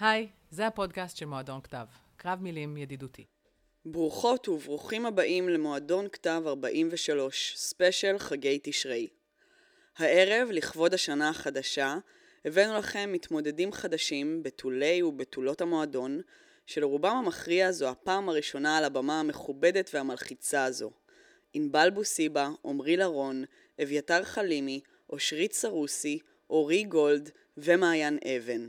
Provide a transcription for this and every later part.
היי, זה הפודקאסט של מועדון כתב, קרב מילים ידידותי. ברוכות וברוכים הבאים למועדון כתב 43, ספיישל חגי תשרי. הערב, לכבוד השנה החדשה, הבאנו לכם מתמודדים חדשים, בתולי ובתולות המועדון, שלרובם המכריע זו הפעם הראשונה על הבמה המכובדת והמלחיצה הזו. ענבל בוסיבה, עמרי לרון, אביתר חלימי, אושרית סרוסי, אורי גולד ומעיין אבן.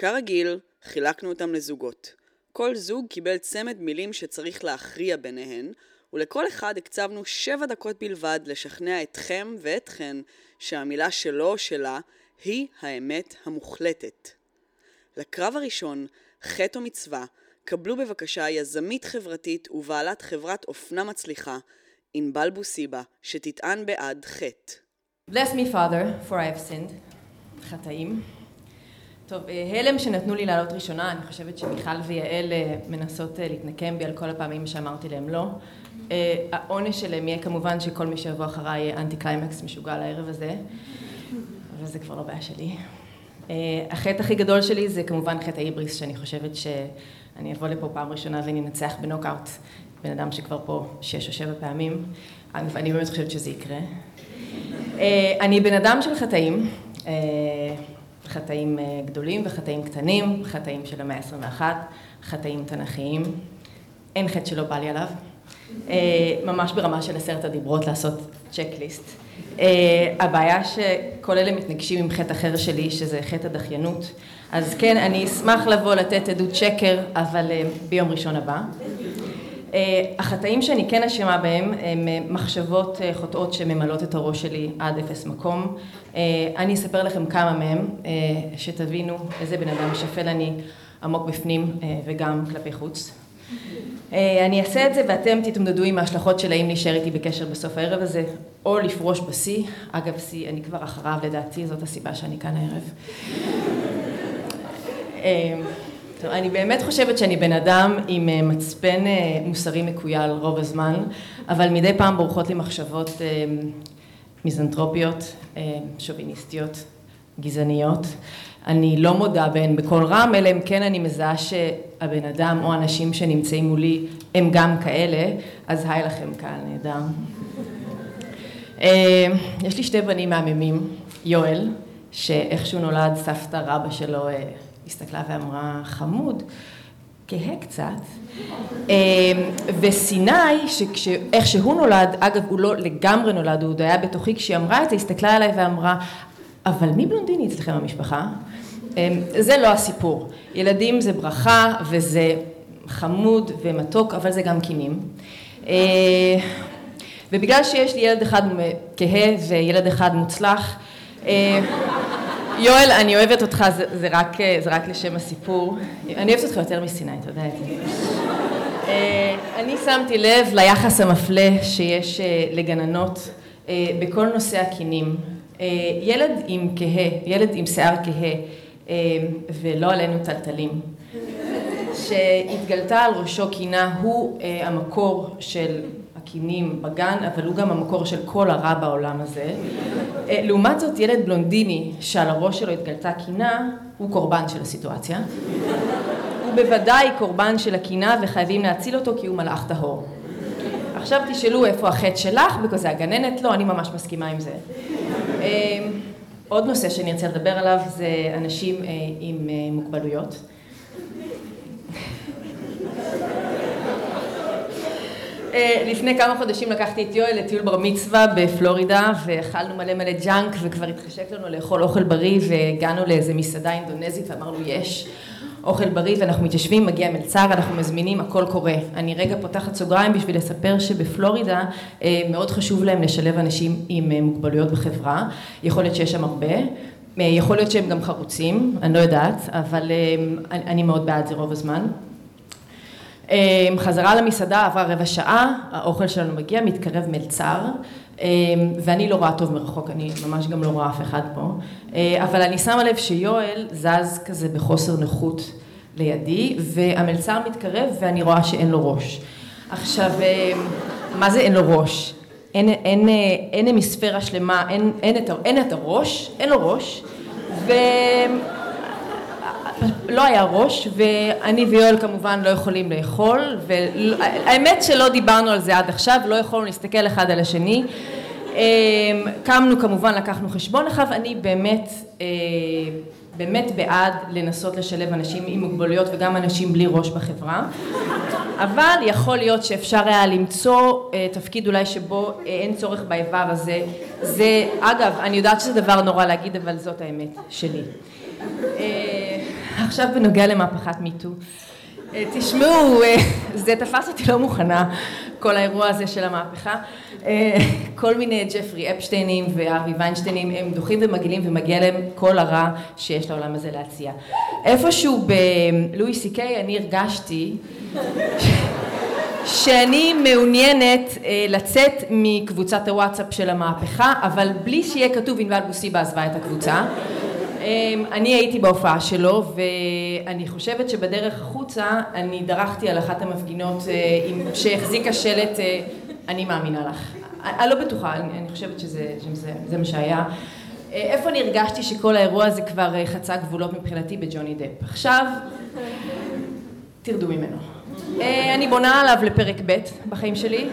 כרגיל, חילקנו אותם לזוגות. כל זוג קיבל צמד מילים שצריך להכריע ביניהן, ולכל אחד הקצבנו שבע דקות בלבד לשכנע אתכם ואתכן שהמילה שלו או שלה היא האמת המוחלטת. לקרב הראשון, חטא או מצווה, קבלו בבקשה יזמית חברתית ובעלת חברת אופנה מצליחה, ענבל בוסיבה, שתטען בעד חטא. Bless me father, for I have sinned. חטאים. טוב, אה, הלם שנתנו לי לעלות ראשונה, אני חושבת שמיכל ויעל אה, מנסות אה, להתנקם בי על כל הפעמים שאמרתי להם לא. העונש שלהם יהיה כמובן שכל מי שיבוא אחריי יהיה אנטי קליימקס משוגע לערב הזה, אבל זה כבר לא בעיה שלי. החטא הכי גדול שלי זה כמובן חטא ההיבריס, שאני חושבת שאני אבוא לפה פעם ראשונה ואני אנצח בנוקאוט בן אדם שכבר פה שש או שבע פעמים, אני באמת חושבת שזה יקרה. אני בן אדם של חטאים. חטאים אה, גדולים וחטאים קטנים, חטאים של המאה ה-21, חטאים תנכיים. אין חטא שלא בא לי עליו. אה, ממש ברמה של עשרת הדיברות לעשות צ'קליסט. אה, הבעיה שכל אלה מתנגשים עם חטא אחר שלי, שזה חטא הדחיינות. אז כן, אני אשמח לבוא לתת עדות שקר, אבל ביום ראשון הבא. החטאים שאני כן אשמה בהם הם מחשבות חוטאות שממלאות את הראש שלי עד אפס מקום. אני אספר לכם כמה מהם, שתבינו איזה בן אדם שפל אני עמוק בפנים וגם כלפי חוץ. אני אעשה את זה ואתם תתמודדו עם ההשלכות של האם להישאר איתי בקשר בסוף הערב הזה או לפרוש בשיא, אגב שיא אני כבר אחריו לדעתי, זאת הסיבה שאני כאן הערב. טוב, אני באמת חושבת שאני בן אדם עם אה, מצפן אה, מוסרי מקוייל רוב הזמן, אבל מדי פעם בורחות לי מחשבות אה, מיזנטרופיות, שוביניסטיות, גזעניות. אני לא מודה בהן בקול רם, אלא אם כן אני מזהה שהבן אדם או האנשים שנמצאים מולי הם גם כאלה, אז היי לכם קהל נהדר. יש לי שתי בנים מהממים, יואל, שאיכשהו נולד סבתא רבא שלו הסתכלה ואמרה, חמוד, כהה קצת. אמ, וסיני, שאיך שהוא נולד, אגב הוא לא לגמרי נולד, הוא עוד היה בתוכי, כשהיא אמרה את זה, הסתכלה עליי ואמרה, אבל מי בלונדיני אצלכם במשפחה? אמ, זה לא הסיפור. ילדים זה ברכה וזה חמוד ומתוק, אבל זה גם קינים. אה, ובגלל שיש לי ילד אחד כהה וילד אחד מוצלח, יואל, אני אוהבת אותך, זה, זה, רק, זה רק לשם הסיפור. אני אוהבת אותך יותר מסיני, אתה יודע את זה. אה, אני שמתי לב ליחס המפלה שיש אה, לגננות אה, בכל נושא הכינים. ילד עם כהה, ילד עם שיער כהה, ולא עלינו טלטלים, שהתגלתה על ראשו קינה, הוא המקור של הקינים בגן, אבל הוא גם המקור של כל הרע בעולם הזה. אה, לעומת זאת, ילד בלונדיני שעל הראש שלו התגלתה קינה, הוא קורבן של הסיטואציה. הוא בוודאי קורבן של הקינה וחייבים להציל אותו כי הוא מלאך טהור. עכשיו תשאלו איפה החטא שלך, בכזה הגננת, לא, אני ממש מסכימה עם זה. אה, עוד נושא שאני ארצה לדבר עליו זה אנשים אה, עם מוגבלויות. אה, לפני כמה חודשים לקחתי את יואל לטיול בר מצווה בפלורידה ואכלנו מלא מלא ג'אנק וכבר התחשק לנו לאכול אוכל בריא והגענו לאיזה מסעדה אינדונזית ואמרנו יש אוכל בריא ואנחנו מתיישבים, מגיע מלצר, אנחנו מזמינים, הכל קורה. אני רגע פותחת סוגריים בשביל לספר שבפלורידה אה, מאוד חשוב להם לשלב אנשים עם אה, מוגבלויות בחברה, יכול להיות שיש שם הרבה. יכול להיות שהם גם חרוצים, אני לא יודעת, אבל אני מאוד בעד זה רוב הזמן. אמ, חזרה למסעדה, עברה רבע שעה, האוכל שלנו מגיע, מתקרב מלצר, אמ, ואני לא רואה טוב מרחוק, אני ממש גם לא רואה אף אחד פה, אה, אבל אני שמה לב שיואל זז כזה בחוסר נוחות לידי, והמלצר מתקרב ואני רואה שאין לו ראש. עכשיו, אמ, מה זה אין לו ראש? אין, אין, אה, אין המספירה שלמה, אין, אין, את, אין את הראש, אין לו ראש, ו... לא היה ראש, ואני ויואל כמובן לא יכולים לאכול, והאמת שלא דיברנו על זה עד עכשיו, לא יכולנו להסתכל אחד על השני. אמ, קמנו כמובן, לקחנו חשבון אחד, ואני באמת, אה, באמת בעד לנסות לשלב אנשים עם מוגבלויות וגם אנשים בלי ראש בחברה. אבל יכול להיות שאפשר היה למצוא אה, תפקיד אולי שבו אה, אין צורך באיבר הזה. זה, אגב, אני יודעת שזה דבר נורא להגיד, אבל זאת האמת שלי. עכשיו בנוגע למהפכת מיטו. תשמעו, זה תפס אותי לא מוכנה, כל האירוע הזה של המהפכה. כל מיני ג'פרי אפשטיינים וארווי ויינשטיינים הם דוחים ומגעילים ומגיע להם כל הרע שיש לעולם הזה להציע. איפשהו בלואי סי קיי אני הרגשתי שאני מעוניינת לצאת מקבוצת הוואטסאפ של המהפכה, אבל בלי שיהיה כתוב ענבל בוסיבה עזבה את הקבוצה. אני הייתי בהופעה שלו ואני חושבת שבדרך החוצה אני דרכתי על אחת המפגינות שהחזיקה שלט אני מאמינה לך. אני לא בטוחה, אני חושבת שזה מה שהיה. איפה אני הרגשתי שכל האירוע הזה כבר חצה גבולות מבחינתי בג'וני דפ. עכשיו, תרדו ממנו. אני בונה עליו לפרק ב' בחיים שלי,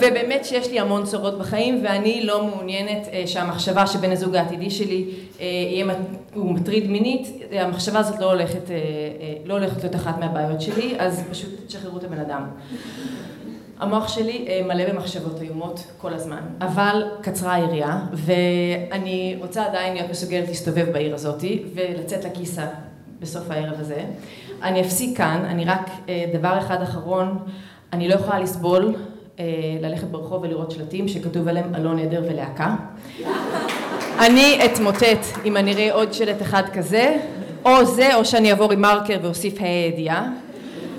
ובאמת שיש לי המון צרות בחיים ואני לא מעוניינת שהמחשבה שבן הזוג העתידי שלי הוא מטריד מינית, המחשבה הזאת לא הולכת, לא הולכת להיות אחת מהבעיות שלי, אז פשוט תשחררו את הבן אדם. המוח שלי מלא במחשבות איומות כל הזמן, אבל קצרה היריעה ואני רוצה עדיין להיות מסוגלת להסתובב בעיר הזאתי ולצאת לכיסה בסוף הערב הזה. אני אפסיק כאן, אני רק דבר אחד אחרון, אני לא יכולה לסבול ללכת ברחוב ולראות שלטים שכתוב עליהם אלון עדר ולהקה. אני אתמוטט אם אני אראה עוד שלט אחד כזה, או זה או שאני אעבור עם מרקר ואוסיף ה' הידיעה.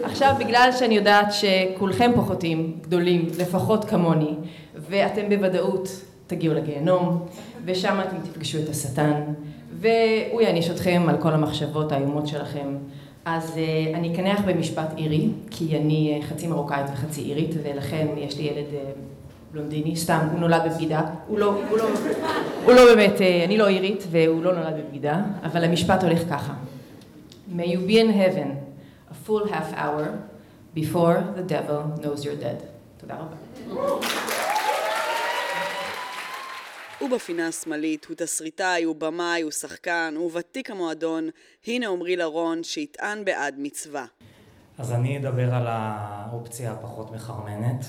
עכשיו בגלל שאני יודעת שכולכם פה חוטאים גדולים, לפחות כמוני, ואתם בוודאות תגיעו לגיהנום, ושם אתם תפגשו את השטן, והוא יעניש אתכם על כל המחשבות האיומות שלכם. אז אני אקנח במשפט אירי, כי אני חצי מרוקאית וחצי אירית, ולכן יש לי ילד בלונדיני, סתם, הוא נולד בבגידה, הוא לא, הוא לא, הוא לא באמת, אני לא אירית והוא לא נולד בבגידה, אבל המשפט הולך ככה. May you be in heaven a full half hour before the devil knows you're dead. תודה רבה. ובפינה השמאלית הוא תסריטאי, הוא במאי, הוא שחקן, הוא ותיק המועדון, הנה עמרי לרון שיטען בעד מצווה. אז אני אדבר על האופציה הפחות מחרמנת.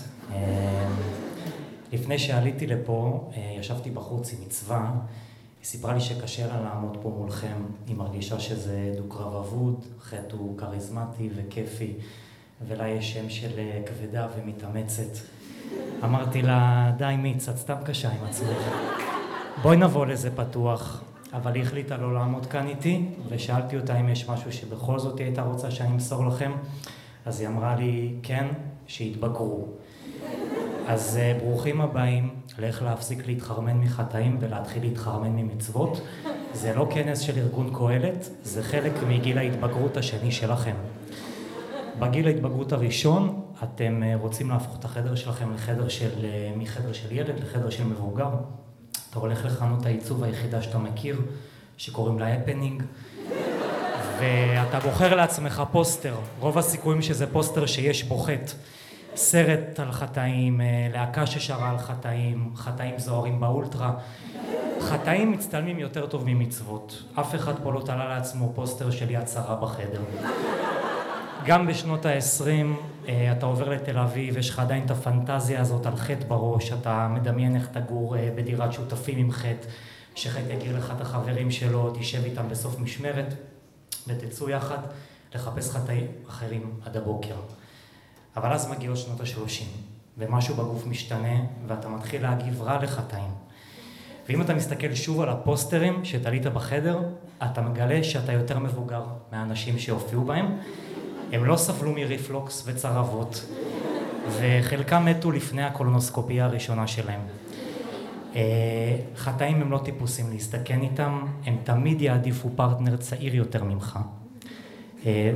לפני שעליתי לפה, ישבתי בחוץ עם מצווה, היא סיפרה לי שקשה לה לעמוד פה מולכם, היא מרגישה שזה דו-קרב אבוד, חטא הוא כריזמטי וכיפי, ולה יש שם של כבדה ומתאמצת. אמרתי לה, די מיץ, את סתם קשה עם עצמך. בואי נבוא לזה פתוח. אבל היא החליטה לא לעמוד כאן איתי, ושאלתי אותה אם יש משהו שבכל זאת היא הייתה רוצה שאני אמסור לכם, אז היא אמרה לי, כן, שיתבגרו. אז ברוכים הבאים לאיך להפסיק להתחרמן מחטאים ולהתחיל להתחרמן ממצוות. זה לא כנס של ארגון קהלת, זה חלק מגיל ההתבגרות השני שלכם. בגיל ההתבגרות הראשון, אתם רוצים להפוך את החדר שלכם לחדר של, מחדר של ילד לחדר של מבוגר. אתה הולך לחנות העיצוב היחידה שאתה מכיר, שקוראים לה הפנינג, ואתה בוחר לעצמך פוסטר. רוב הסיכויים שזה פוסטר שיש בו חטא. סרט על חטאים, להקה ששרה על חטאים, חטאים זוהרים באולטרה. חטאים מצטלמים יותר טוב ממצוות. אף אחד פה לא תלה לעצמו פוסטר של יד שרה בחדר. גם בשנות ה-20 אתה עובר לתל אביב, יש לך עדיין את הפנטזיה הזאת על חטא בראש, אתה מדמיין איך תגור בדירת שותפים עם חטא, שחטא יגיר לך את החברים שלו, תשב איתם בסוף משמרת ותצאו יחד לחפש חטאים אחרים עד הבוקר. אבל אז מגיעות שנות ה-30 ומשהו בגוף משתנה ואתה מתחיל להגיב רע לחטאים. ואם אתה מסתכל שוב על הפוסטרים שתלית בחדר, אתה מגלה שאתה יותר מבוגר מהאנשים שהופיעו בהם. הם לא סבלו מריפלוקס וצרבות, וחלקם מתו לפני הקולונוסקופיה הראשונה שלהם. חטאים הם לא טיפוסים להסתכן איתם, הם תמיד יעדיפו פרטנר צעיר יותר ממך.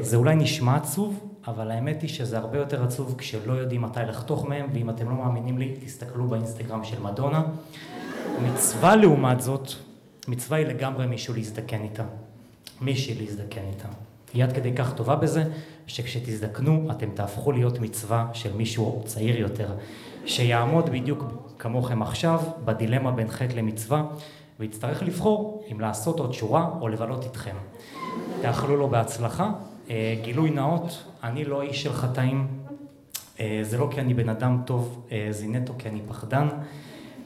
זה אולי נשמע עצוב, אבל האמת היא שזה הרבה יותר עצוב כשלא יודעים מתי לחתוך מהם, ואם אתם לא מאמינים לי, תסתכלו באינסטגרם של מדונה. מצווה לעומת זאת, מצווה היא לגמרי מישהו להזדקן איתה. מישהי להזדקן איתה. היא עד כדי כך טובה בזה, שכשתזדקנו אתם תהפכו להיות מצווה של מישהו צעיר יותר, שיעמוד בדיוק כמוכם עכשיו בדילמה בין חטא למצווה, ויצטרך לבחור אם לעשות עוד שורה או לבלות איתכם. תאכלו לו בהצלחה. אה, גילוי נאות, אני לא איש של חטאים, אה, זה לא כי אני בן אדם טוב, אה, זה נטו כי אני פחדן.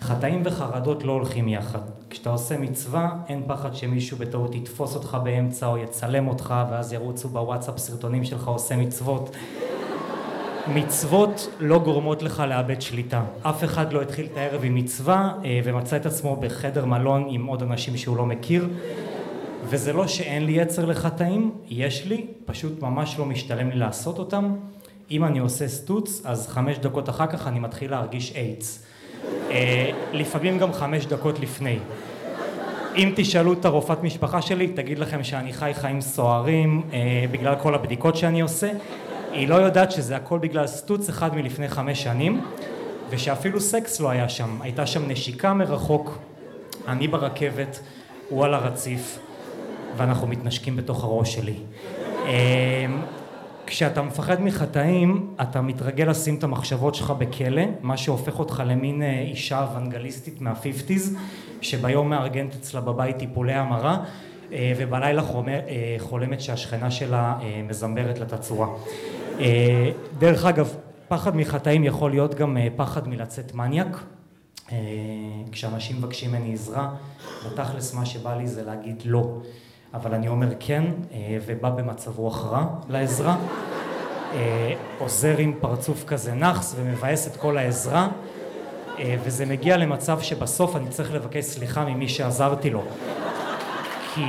חטאים וחרדות לא הולכים יחד. כשאתה עושה מצווה, אין פחד שמישהו בטעות יתפוס אותך באמצע או יצלם אותך ואז ירוצו בוואטסאפ סרטונים שלך עושה מצוות. מצוות לא גורמות לך לאבד שליטה. אף אחד לא התחיל את הערב עם מצווה ומצא את עצמו בחדר מלון עם עוד אנשים שהוא לא מכיר. וזה לא שאין לי יצר לחטאים, יש לי, פשוט ממש לא משתלם לי לעשות אותם. אם אני עושה סטוץ, אז חמש דקות אחר כך אני מתחיל להרגיש איידס. אה, לפעמים גם חמש דקות לפני. אם תשאלו את הרופאת משפחה שלי, תגיד לכם שאני חי חיים סוערים אה, בגלל כל הבדיקות שאני עושה. היא לא יודעת שזה הכל בגלל סטוץ אחד מלפני חמש שנים, ושאפילו סקס לא היה שם. הייתה שם נשיקה מרחוק, אני ברכבת, הוא על הרציף. ואנחנו מתנשקים בתוך הראש שלי. כשאתה מפחד מחטאים, אתה מתרגל לשים את המחשבות שלך בכלא, מה שהופך אותך למין אה, אישה אוונגליסטית מהפיפטיז, שביום מארגנת אצלה בבית טיפולי המרה, אה, ובלילה אה, חולמת שהשכנה שלה מזמרת הצורה. דרך אגב, פחד מחטאים יכול להיות גם פחד מלצאת מניאק. כשאנשים מבקשים ממני עזרה, בתכלס מה שבא לי זה להגיד לא. אבל אני אומר כן, אה, ובא במצב רוח רע לעזרה. אה, עוזר עם פרצוף כזה נאחס ומבאס את כל העזרה, אה, וזה מגיע למצב שבסוף אני צריך לבקש סליחה ממי שעזרתי לו. כי,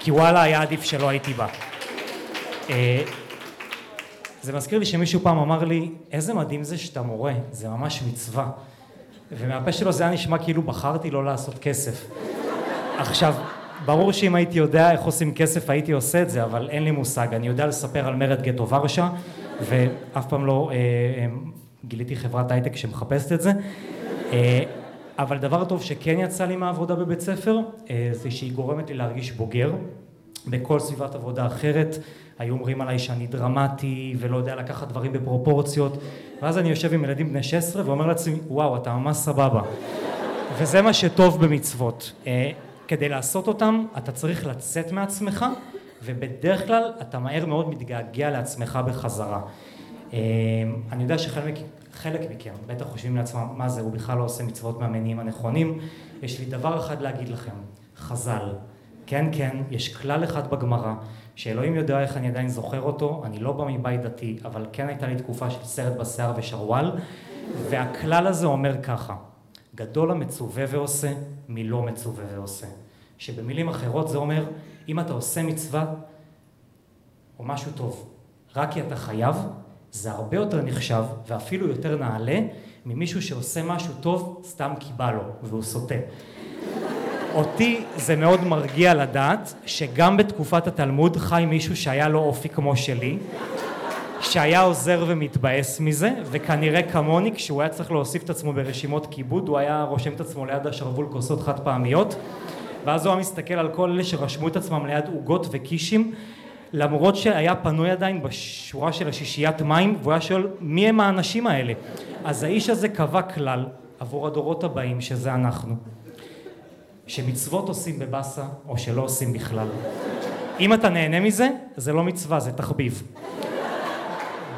כי וואלה היה עדיף שלא הייתי בה. זה מזכיר לי שמישהו פעם אמר לי, איזה מדהים זה שאתה מורה, זה ממש מצווה. ומהפה שלו זה היה נשמע כאילו בחרתי לא לעשות כסף. עכשיו, ברור שאם הייתי יודע איך עושים כסף הייתי עושה את זה, אבל אין לי מושג. אני יודע לספר על מרד גטו ורשה, ואף פעם לא אה, אה, גיליתי חברת הייטק שמחפשת את זה. אה, אבל דבר טוב שכן יצא לי מהעבודה בבית ספר, אה, זה שהיא גורמת לי להרגיש בוגר. בכל סביבת עבודה אחרת היו אומרים עליי שאני דרמטי ולא יודע לקחת דברים בפרופורציות ואז אני יושב עם ילדים בני 16 ואומר לעצמי וואו אתה ממש סבבה וזה מה שטוב במצוות אה, כדי לעשות אותם אתה צריך לצאת מעצמך ובדרך כלל אתה מהר מאוד מתגעגע לעצמך בחזרה. אמ, אני יודע שחלק מכם בטח חושבים לעצמם מה זה הוא בכלל לא עושה מצוות מהמניעים הנכונים יש לי דבר אחד להגיד לכם חז"ל כן כן יש כלל אחד בגמרא שאלוהים יודע איך אני עדיין זוכר אותו אני לא בא מבית דתי אבל כן הייתה לי תקופה של סרט בשיער ושרוואל והכלל הזה אומר ככה גדול המצווה ועושה מלא מצווה ועושה. שבמילים אחרות זה אומר, אם אתה עושה מצווה או משהו טוב, רק כי אתה חייב, זה הרבה יותר נחשב ואפילו יותר נעלה ממישהו שעושה משהו טוב סתם כי בא לו והוא סוטה. אותי זה מאוד מרגיע לדעת שגם בתקופת התלמוד חי מישהו שהיה לו אופי כמו שלי שהיה עוזר ומתבאס מזה, וכנראה כמוני, כשהוא היה צריך להוסיף את עצמו ברשימות כיבוד, הוא היה רושם את עצמו ליד השרוול כוסות חד פעמיות, ואז הוא היה מסתכל על כל אלה שרשמו את עצמם ליד עוגות וקישים, למרות שהיה פנוי עדיין בשורה של השישיית מים, והוא היה שואל מי הם האנשים האלה. אז האיש הזה קבע כלל עבור הדורות הבאים, שזה אנחנו, שמצוות עושים בבאסה, או שלא עושים בכלל. אם אתה נהנה מזה, זה לא מצווה, זה תחביב.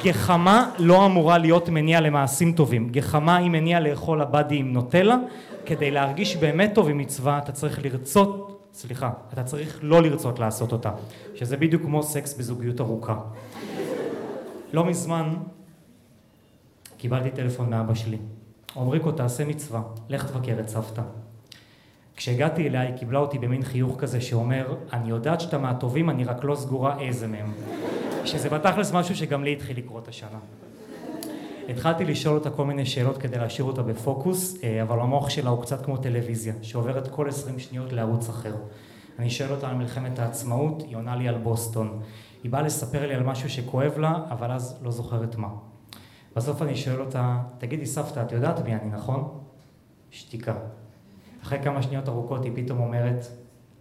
גחמה לא אמורה להיות מניע למעשים טובים. גחמה היא מניע לאכול עבדי עם נוטלה. כדי להרגיש באמת טוב עם מצווה אתה צריך לרצות, סליחה, אתה צריך לא לרצות לעשות אותה. שזה בדיוק כמו סקס בזוגיות ארוכה. לא מזמן קיבלתי טלפון מאבא שלי. עומריקו תעשה מצווה, לך תבקר את סבתא. כשהגעתי אליה היא קיבלה אותי במין חיוך כזה שאומר אני יודעת שאתה מהטובים אני רק לא סגורה איזה מהם שזה בתכלס משהו שגם לי התחיל לקרות השנה. התחלתי לשאול אותה כל מיני שאלות כדי להשאיר אותה בפוקוס, אה, אבל המוח שלה הוא קצת כמו טלוויזיה, שעוברת כל עשרים שניות לערוץ אחר. אני שואל אותה על מלחמת העצמאות, היא עונה לי על בוסטון. היא באה לספר לי על משהו שכואב לה, אבל אז לא זוכרת מה. בסוף אני שואל אותה, תגידי סבתא, את יודעת מי אני, נכון? שתיקה. אחרי כמה שניות ארוכות היא פתאום אומרת,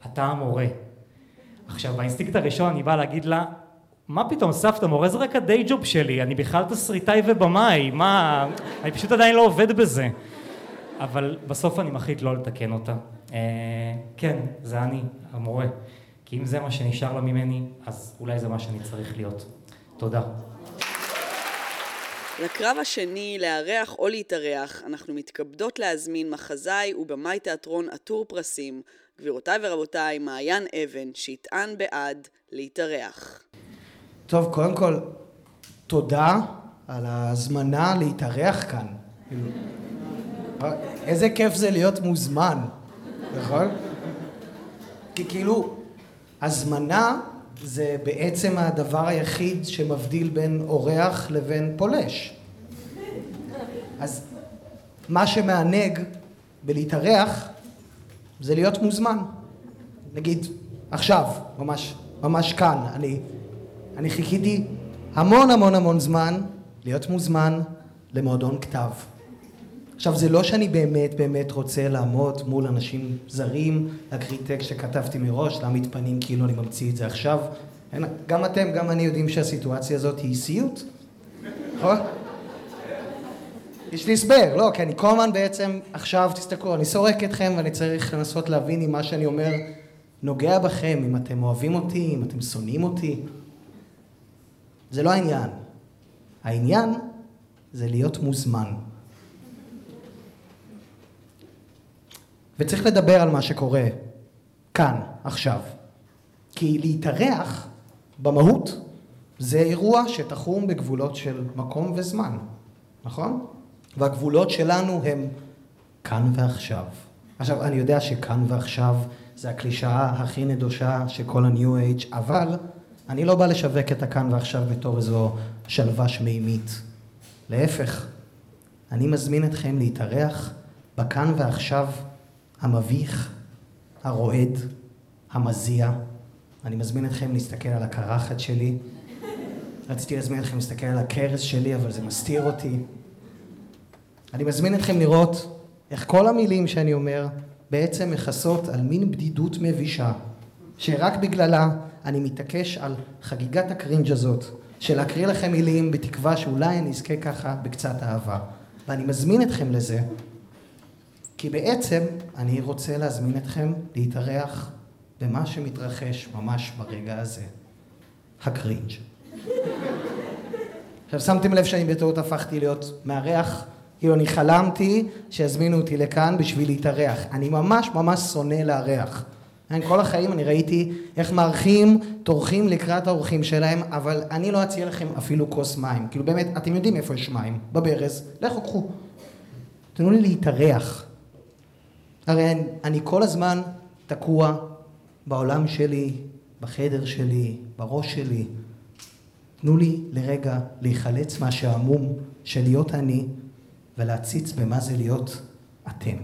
אתה המורה. עכשיו, באינסטינקט הראשון אני בא להגיד לה, מה פתאום, סבתא, מורה זה רק הדיי ג'וב שלי, אני בכלל תסריטאי ובמאי, מה... אני פשוט עדיין לא עובד בזה. אבל בסוף אני מחליט לא לתקן אותה. אה, כן, זה אני, המורה. כי אם זה מה שנשאר לה ממני, אז אולי זה מה שאני צריך להיות. תודה. לקרב השני, לארח או להתארח, אנחנו מתכבדות להזמין מחזאי ובמאי תיאטרון עטור פרסים, גבירותיי ורבותיי, מעיין אבן, שיטען בעד להתארח. טוב, קודם כל, תודה על ההזמנה להתארח כאן. איזה כיף זה להיות מוזמן, נכון? כי כאילו, הזמנה זה בעצם הדבר היחיד שמבדיל בין אורח לבין פולש. אז מה שמענג בלהתארח זה להיות מוזמן. נגיד, עכשיו, ממש, ממש כאן, אני, אני חיכיתי המון המון המון זמן להיות מוזמן למועדון כתב. עכשיו, זה לא שאני באמת באמת רוצה לעמוד מול אנשים זרים, להקריא טקסט שכתבתי מראש, להעמיד פנים כאילו אני ממציא את זה עכשיו. גם אתם, גם אני יודעים שהסיטואציה הזאת היא סיוט, נכון? יש לי הסבר, לא, כי אני כל הזמן בעצם, עכשיו תסתכלו, אני סורק אתכם ואני צריך לנסות להבין אם מה שאני אומר נוגע בכם, אם אתם אוהבים אותי, אם אתם שונאים אותי. זה לא העניין. העניין זה להיות מוזמן. וצריך לדבר על מה שקורה כאן, עכשיו. כי להתארח, במהות, זה אירוע שתחום בגבולות של מקום וזמן, נכון? והגבולות שלנו הם כאן ועכשיו. עכשיו, אני יודע שכאן ועכשיו זה הקלישאה הכי נדושה של כל ה-New Age, אבל אני לא בא לשווק את הכאן ועכשיו בתור איזו שלווה שמימית. להפך, אני מזמין אתכם להתארח בכאן ועכשיו המביך, הרועד, המזיע. אני מזמין אתכם להסתכל על הקרחת שלי. רציתי להזמין אתכם להסתכל על הכרס שלי, אבל זה מסתיר אותי. אני מזמין אתכם לראות איך כל המילים שאני אומר בעצם מכסות על מין בדידות מבישה, שרק בגללה אני מתעקש על חגיגת הקרינג' הזאת, של להקריא לכם מילים בתקווה שאולי אני אזכה ככה בקצת אהבה. ואני מזמין אתכם לזה, כי בעצם אני רוצה להזמין אתכם להתארח במה שמתרחש ממש ברגע הזה, הקרינג'. עכשיו שמתם לב שאני בטעות הפכתי להיות מארח? כאילו אני חלמתי שיזמינו אותי לכאן בשביל להתארח. אני ממש ממש שונא לארח. כל החיים אני ראיתי איך מארחים, טורחים לקראת האורחים שלהם, אבל אני לא אציע לכם אפילו כוס מים. כאילו באמת, אתם יודעים איפה יש מים, בברז, לכו קחו. תנו לי להתארח. הרי אני, אני כל הזמן תקוע בעולם שלי, בחדר שלי, בראש שלי. תנו לי לרגע להיחלץ מהשעמום של להיות אני ולהציץ במה זה להיות אתם.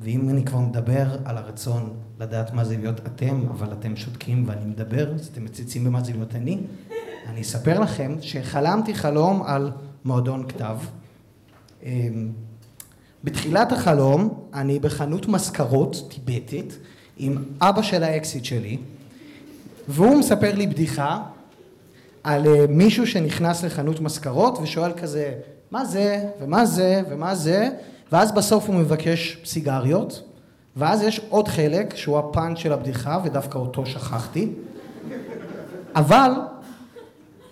ואם אני כבר מדבר על הרצון לדעת מה זה להיות אתם, אבל אתם שותקים ואני מדבר, אז אתם מציצים במה זה להיות אני, אני אספר לכם שחלמתי חלום על מועדון כתב. אמ, בתחילת החלום אני בחנות מזכרות טיבטית עם אבא של האקסיט שלי והוא מספר לי בדיחה על אה, מישהו שנכנס לחנות מזכרות ושואל כזה מה זה? ומה זה? ומה זה ואז בסוף הוא מבקש סיגריות ואז יש עוד חלק שהוא הפאנץ' של הבדיחה ודווקא אותו שכחתי אבל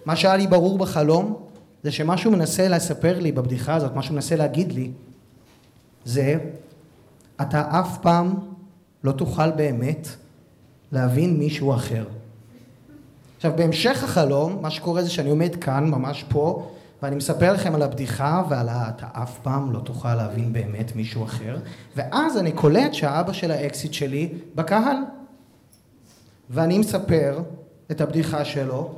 מה שהיה לי ברור בחלום זה שמשהו מנסה לספר לי בבדיחה הזאת, משהו מנסה להגיד לי זה אתה אף פעם לא תוכל באמת להבין מישהו אחר. עכשיו בהמשך החלום, מה שקורה זה שאני עומד כאן, ממש פה, ואני מספר לכם על הבדיחה ועל ה... אתה אף פעם לא תוכל להבין באמת מישהו אחר, ואז אני קולט שהאבא של האקסיט שלי בקהל. ואני מספר את הבדיחה שלו,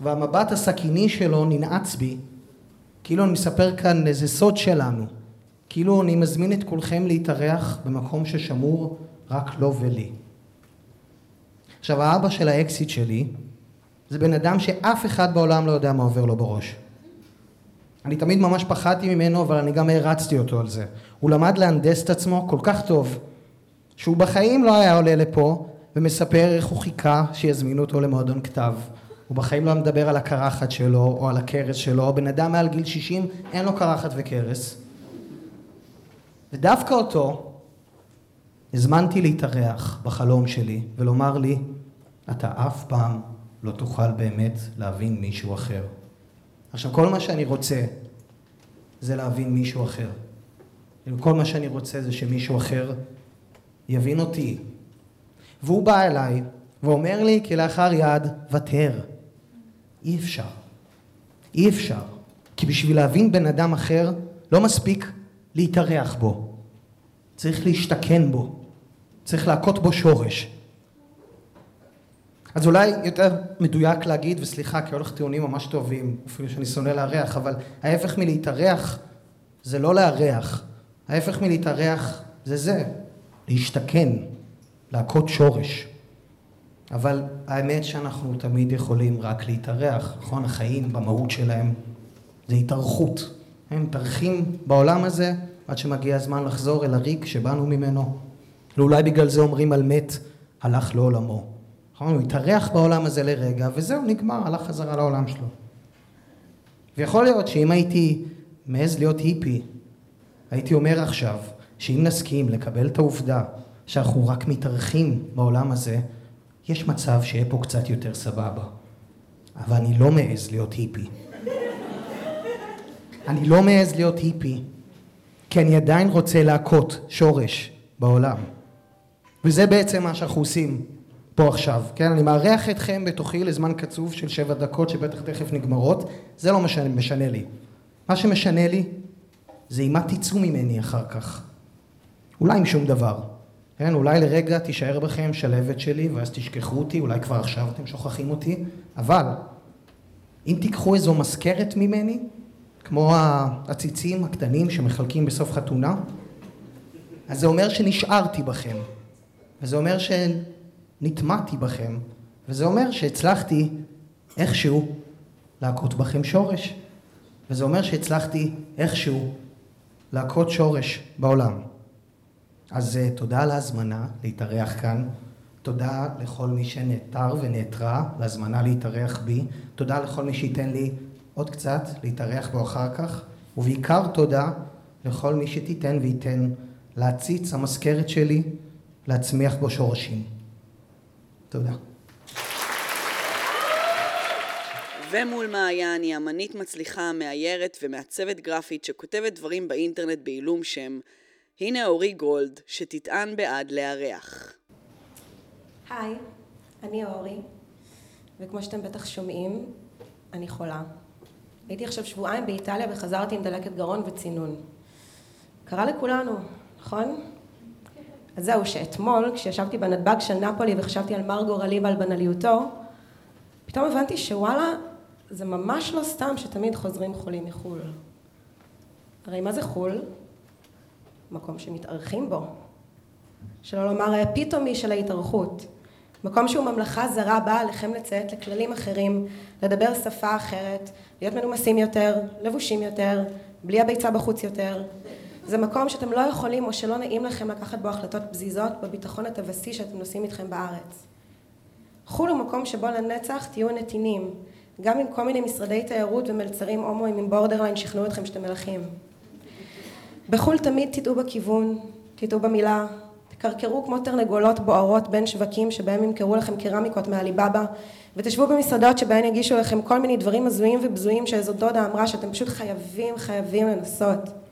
והמבט הסכיני שלו ננעץ בי, כאילו אני מספר כאן איזה סוד שלנו. כאילו אני מזמין את כולכם להתארח במקום ששמור רק לו ולי. עכשיו האבא של האקסיט שלי זה בן אדם שאף אחד בעולם לא יודע מה עובר לו בראש. אני תמיד ממש פחדתי ממנו אבל אני גם הרצתי אותו על זה. הוא למד להנדס את עצמו כל כך טוב שהוא בחיים לא היה עולה לפה ומספר איך הוא חיכה שיזמינו אותו למועדון כתב הוא בחיים לא מדבר על הקרחת שלו או על הכרס שלו, בן אדם מעל גיל 60 אין לו קרחת וכרס. ודווקא אותו הזמנתי להתארח בחלום שלי ולומר לי, אתה אף פעם לא תוכל באמת להבין מישהו אחר. עכשיו, כל מה שאני רוצה זה להבין מישהו אחר. כל מה שאני רוצה זה שמישהו אחר יבין אותי. והוא בא אליי ואומר לי כלאחר יד, ותר. אי אפשר. אי אפשר. כי בשביל להבין בן אדם אחר, לא מספיק להתארח בו. צריך להשתכן בו. צריך להכות בו שורש. אז אולי יותר מדויק להגיד, וסליחה כי הולך טיעונים ממש טובים, אפילו שאני שונא לארח, אבל ההפך מלהתארח זה לא לארח, ההפך מלהתארח זה זה, להשתכן, להכות שורש. אבל האמת שאנחנו תמיד יכולים רק להתארח, נכון? החיים במהות שלהם זה התארכות. הם מתארחים בעולם הזה עד שמגיע הזמן לחזור אל הריק שבאנו ממנו. ואולי בגלל זה אומרים על מת, הלך לעולמו. נכון? הוא התארח בעולם הזה לרגע, וזהו, נגמר, הלך חזרה לעולם שלו. ויכול להיות שאם הייתי מעז להיות היפי, הייתי אומר עכשיו, שאם נסכים לקבל את העובדה שאנחנו רק מתארחים בעולם הזה, יש מצב שיהיה פה קצת יותר סבבה. אבל אני לא מעז להיות היפי. אני לא מעז להיות היפי, כי אני עדיין רוצה להכות שורש בעולם. וזה בעצם מה שאנחנו עושים פה עכשיו, כן? אני מארח אתכם בתוכי לזמן קצוב של שבע דקות שבטח תכף נגמרות, זה לא משנה, משנה לי. מה שמשנה לי זה אם מה תצאו ממני אחר כך. אולי עם שום דבר. כן, אולי לרגע תישאר בכם שלבת שלי ואז תשכחו אותי, אולי כבר עכשיו אתם שוכחים אותי, אבל אם תיקחו איזו מזכרת ממני, כמו העציצים הקטנים שמחלקים בסוף חתונה, אז זה אומר שנשארתי בכם, וזה אומר שנטמעתי בכם, וזה אומר שהצלחתי איכשהו להכות בכם שורש, וזה אומר שהצלחתי איכשהו להכות שורש בעולם. אז uh, תודה על ההזמנה להתארח כאן, תודה לכל מי שנעתר ונעתרה להזמנה להתארח בי, תודה לכל מי שייתן לי עוד קצת להתארח בו אחר כך, ובעיקר תודה לכל מי שתיתן וייתן להציץ המזכרת שלי, להצמיח בו שורשים. תודה. ומול מעיין היא אמנית מצליחה, מאיירת ומעצבת גרפית שכותבת דברים באינטרנט בעילום שם. הנה אורי גולד, שתטען בעד לארח. היי, אני אורי, וכמו שאתם בטח שומעים, אני חולה. הייתי עכשיו שבועיים באיטליה וחזרתי עם דלקת גרון וצינון. קרה לכולנו, נכון? אז זהו, שאתמול, כשישבתי בנתב"ג של נפולי וחשבתי על מר גורלי ועל בנאליותו, פתאום הבנתי שוואלה, זה ממש לא סתם שתמיד חוזרים חולים מחו"ל. הרי מה זה חו"ל? מקום שמתארחים בו. שלא לומר פתאומי של ההתארחות. מקום שהוא ממלכה זרה באה עליכם לציית לכללים אחרים, לדבר שפה אחרת, להיות מנומסים יותר, לבושים יותר, בלי הביצה בחוץ יותר. זה מקום שאתם לא יכולים או שלא נעים לכם לקחת בו החלטות פזיזות בביטחון הטווסי שאתם נושאים איתכם בארץ. חו"ל הוא מקום שבו לנצח תהיו נתינים, גם אם כל מיני משרדי תיירות ומלצרים הומואים עם בורדרליין שכנעו אתכם שאתם מלכים. בחו"ל תמיד תטעו בכיוון, תטעו במילה, תקרקרו כמו תרנגולות בוערות בין שווקים שבהם ימכרו לכם קרמיקות מעליבאבא ותשבו במסעדות שבהן יגישו לכם כל מיני דברים הזויים ובזויים שאיזו דודה אמרה שאתם פשוט חייבים חייבים לנסות.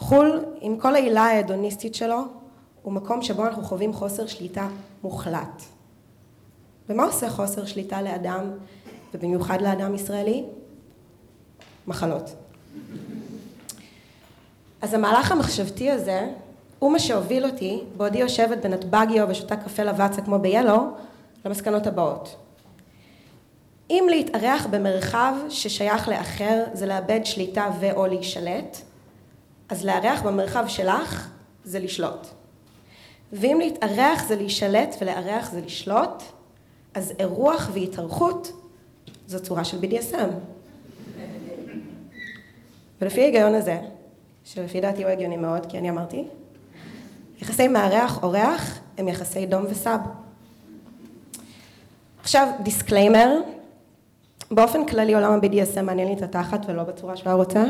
חו"ל עם כל העילה ההדוניסטית שלו הוא מקום שבו אנחנו חווים חוסר שליטה מוחלט. ומה עושה חוסר שליטה לאדם ובמיוחד לאדם ישראלי? מחלות. אז המהלך המחשבתי הזה הוא מה שהוביל אותי, בעודי יושבת בנתב"גיו ושותה קפה לבצה כמו ביאלו, למסקנות הבאות. אם להתארח במרחב ששייך לאחר זה לאבד שליטה ו/או להישלט, אז לארח במרחב שלך זה לשלוט. ואם להתארח זה להישלט ולארח זה לשלוט, אז אירוח והתארכות זו צורה של BDSM. ולפי ההיגיון הזה, שלפי דעתי הוא הגיוני מאוד, כי אני אמרתי, יחסי מארח-אורח הם יחסי דום וסאב. עכשיו, דיסקליימר, באופן כללי עולם ה-BDSM מעניין לי את התחת ולא בצורה שהוא רוצה.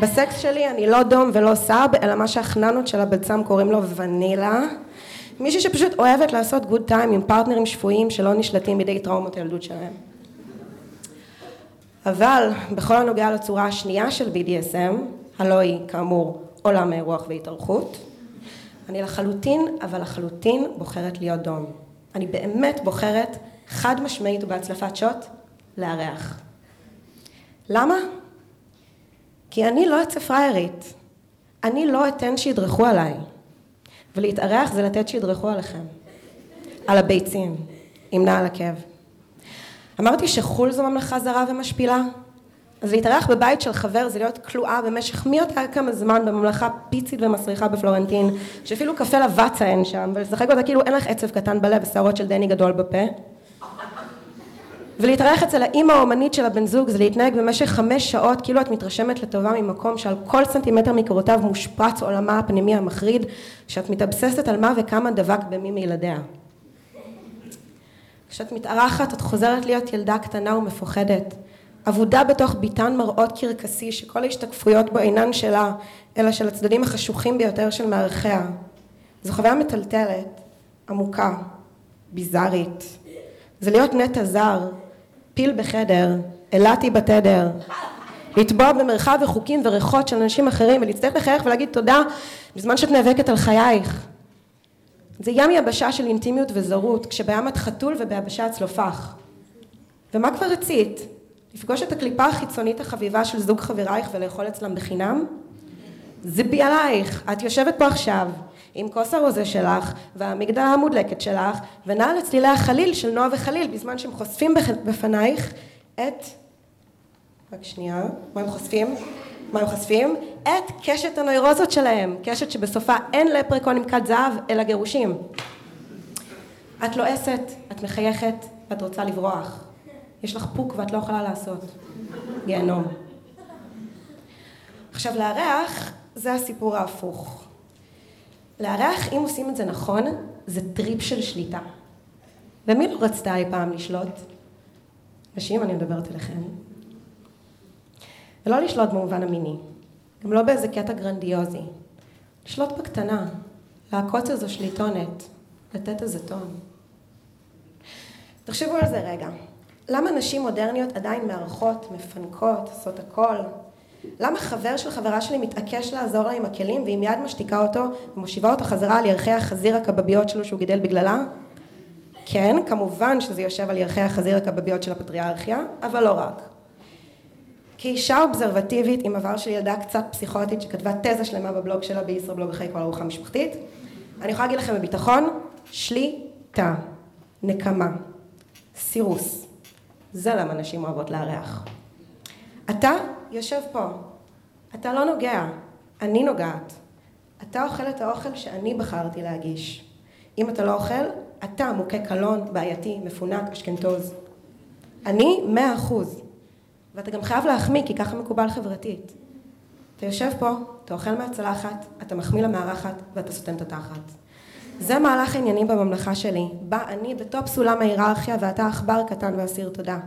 בסקס שלי אני לא דום ולא סאב, אלא מה שהחננות של הבלסם קוראים לו ונילה. מישהי שפשוט אוהבת לעשות good time עם פרטנרים שפויים שלא נשלטים בידי טראומות הילדות שלהם. אבל בכל הנוגע לצורה השנייה של BDSM, הלא היא כאמור עולם האירוח והתארכות, אני לחלוטין, אבל לחלוטין בוחרת להיות דום. אני באמת בוחרת חד משמעית ובהצלפת שוט לארח. למה? כי אני לא אצא פריירית. אני לא אתן שידרכו עליי. ולהתארח זה לתת שידרכו עליכם. על הביצים, עם נעל עקב. אמרתי שחו"ל זו ממלכה זרה ומשפילה? אז להתארח בבית של חבר זה להיות כלואה במשך מי יודע כמה זמן בממלכה פיצית ומסריחה בפלורנטין, שאפילו קפה לבצה אין שם, ולשחק אותה כאילו אין לך עצב קטן בלב ושערות של דני גדול בפה. ולהתארח אצל האימא האומנית של הבן זוג זה להתנהג במשך חמש שעות כאילו את מתרשמת לטובה ממקום שעל כל סנטימטר מקורותיו מושפרץ עולמה הפנימי המחריד שאת מתאבססת על מה וכמה דבק במי מילדיה. כשאת מתארחת את חוזרת להיות ילדה קטנה ומפוחדת. אבודה בתוך ביתן מראות קרקסי שכל ההשתקפויות בו אינן שלה אלא של הצדדים החשוכים ביותר של מערכיה. זו חוויה מטלטלת, עמוקה, ביזארית. זה להיות נטע זר פיל בחדר, אילתי בתדר, לטבוע במרחב וחוקים וריחות של אנשים אחרים ולהצטרך לחייך ולהגיד תודה בזמן שאת נאבקת על חייך. זה ים יבשה של אינטימיות וזרות, כשבים את חתול וביבשה את צלופח. ומה כבר רצית? לפגוש את הקליפה החיצונית החביבה של זוג חברייך ולאכול אצלם בחינם? זה בי עלייך, את יושבת פה עכשיו עם כוס הרוזה שלך והמגדל המודלקת שלך ונעל לצלילי החליל של נועה וחליל בזמן שהם חושפים בפנייך את רק שנייה, מה הם חושפים? מה הם חושפים? את קשת הנוירוזות שלהם, קשת שבסופה אין לפריקון עם כד זהב אלא גירושים. את לועסת, את מחייכת ואת רוצה לברוח. יש לך פוק ואת לא יכולה לעשות. גיהנום. עכשיו לארח זה הסיפור ההפוך. לארח, אם עושים את זה נכון, זה טריפ של שליטה. ומי לא רצתה אי פעם לשלוט? נשים, אני מדברת אליכם. ולא לשלוט במובן המיני, גם לא באיזה קטע גרנדיוזי. לשלוט בקטנה, לעקוץ איזו שליטונת, לתת איזה טון. תחשבו על זה רגע. למה נשים מודרניות עדיין מארחות, מפנקות, עושות הכל, למה חבר של חברה שלי מתעקש לעזור לה עם הכלים והיא מיד משתיקה אותו ומושיבה אותו חזרה על ירחי החזיר הקבביות שלו שהוא גידל בגללה? כן, כמובן שזה יושב על ירחי החזיר הקבביות של הפטריארכיה, אבל לא רק. כאישה אובזרבטיבית עם עבר של ילדה קצת פסיכוטית שכתבה תזה שלמה בבלוג שלה בישראבלוג אחרי כל ארוחה משפחתית, אני יכולה להגיד לכם בביטחון, שליטה, נקמה, סירוס. זה למה נשים אוהבות לארח. אתה יושב פה. אתה לא נוגע, אני נוגעת. אתה אוכל את האוכל שאני בחרתי להגיש. אם אתה לא אוכל, אתה מוכה קלון, בעייתי, מפונק, אשכנתוז. אני מאה אחוז. ואתה גם חייב להחמיא, כי ככה מקובל חברתית. אתה יושב פה, אתה אוכל מהצלחת, אתה מחמיא למארחת ואתה סותם את התחת. זה מהלך עניינים בממלכה שלי, בה אני בטופ סולם ההיררכיה ואתה עכבר קטן ואסיר תודה.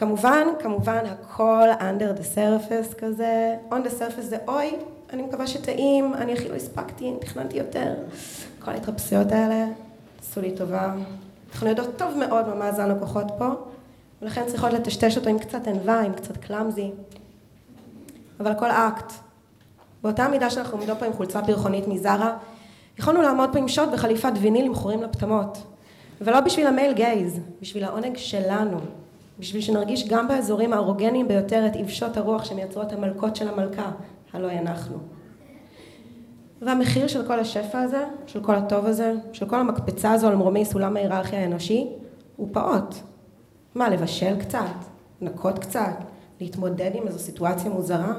כמובן, כמובן הכל under the surface כזה, on the surface זה אוי, אני מקווה שטעים, אני הכי לא הספקתי, תכננתי יותר. כל ההתרפסויות האלה עשו לי טובה. אנחנו יודעות טוב מאוד מה מאזן הכוחות פה, ולכן צריכות לטשטש אותו עם קצת ענווה, עם קצת קלאמזי. אבל הכל אקט. באותה מידה שאנחנו עומדות פה עם חולצה פרחונית מזרה, יכולנו לעמוד פה עם שוט וחליפת ויניל עם חורים לפטמות. ולא בשביל המייל גייז, בשביל העונג שלנו, בשביל שנרגיש גם באזורים הארוגניים ביותר את עבשות הרוח שמייצרות המלכות של המלכה, הלא אנחנו. והמחיר של כל השפע הזה, של כל הטוב הזה, של כל המקפצה הזו על מרומי סולם ההיררכיה האנושי, הוא פעוט. מה, לבשל קצת? לנקות קצת? להתמודד עם איזו סיטואציה מוזרה?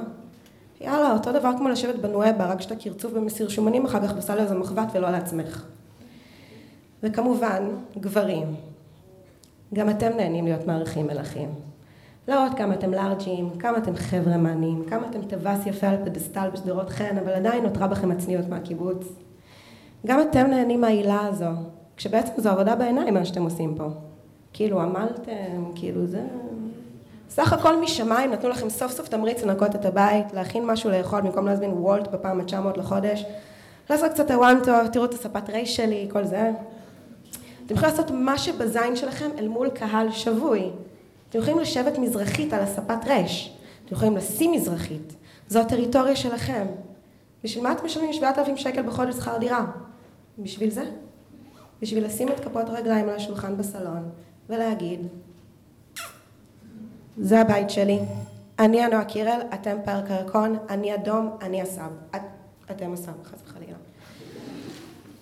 יאללה, אותו דבר כמו לשבת בנואבה, רק שאתה קרצוף במסיר שומנים אחר כך בסל איזה מחבת ולא לעצמך. וכמובן, גברים, גם אתם נהנים להיות מעריכים מלכים. להראות כמה אתם לארג'ים, כמה אתם חבר'ה מענים, כמה אתם טווס יפה על פדסטל בשדרות חן, אבל עדיין נותרה בכם הצניעות מהקיבוץ. גם אתם נהנים מהעילה הזו, כשבעצם זו עבודה בעיניים מה שאתם עושים פה. כאילו עמלתם, כאילו זה... סך הכל משמיים נתנו לכם סוף סוף תמריץ לנקות את הבית, להכין משהו לאכול במקום להזמין וולט בפעם ה-900 לחודש, לעשות קצת הוואן טוב, תראו את הספת רייש שלי, כל זה. אתם יכולים לעשות מה שבזין שלכם אל מול קהל שבוי. אתם יכולים לשבת מזרחית על הספת רש. אתם יכולים לשים מזרחית. זו הטריטוריה שלכם. בשביל מה אתם משלמים 7,000 שקל בחודש שכר דירה? בשביל זה. בשביל לשים את כפות הרגליים על השולחן בסלון ולהגיד זה הבית שלי, אני הנועה קירל, אתם פרק הירקון, אני אדום, אני הסב. את, אתם הסב, חס וחלילה.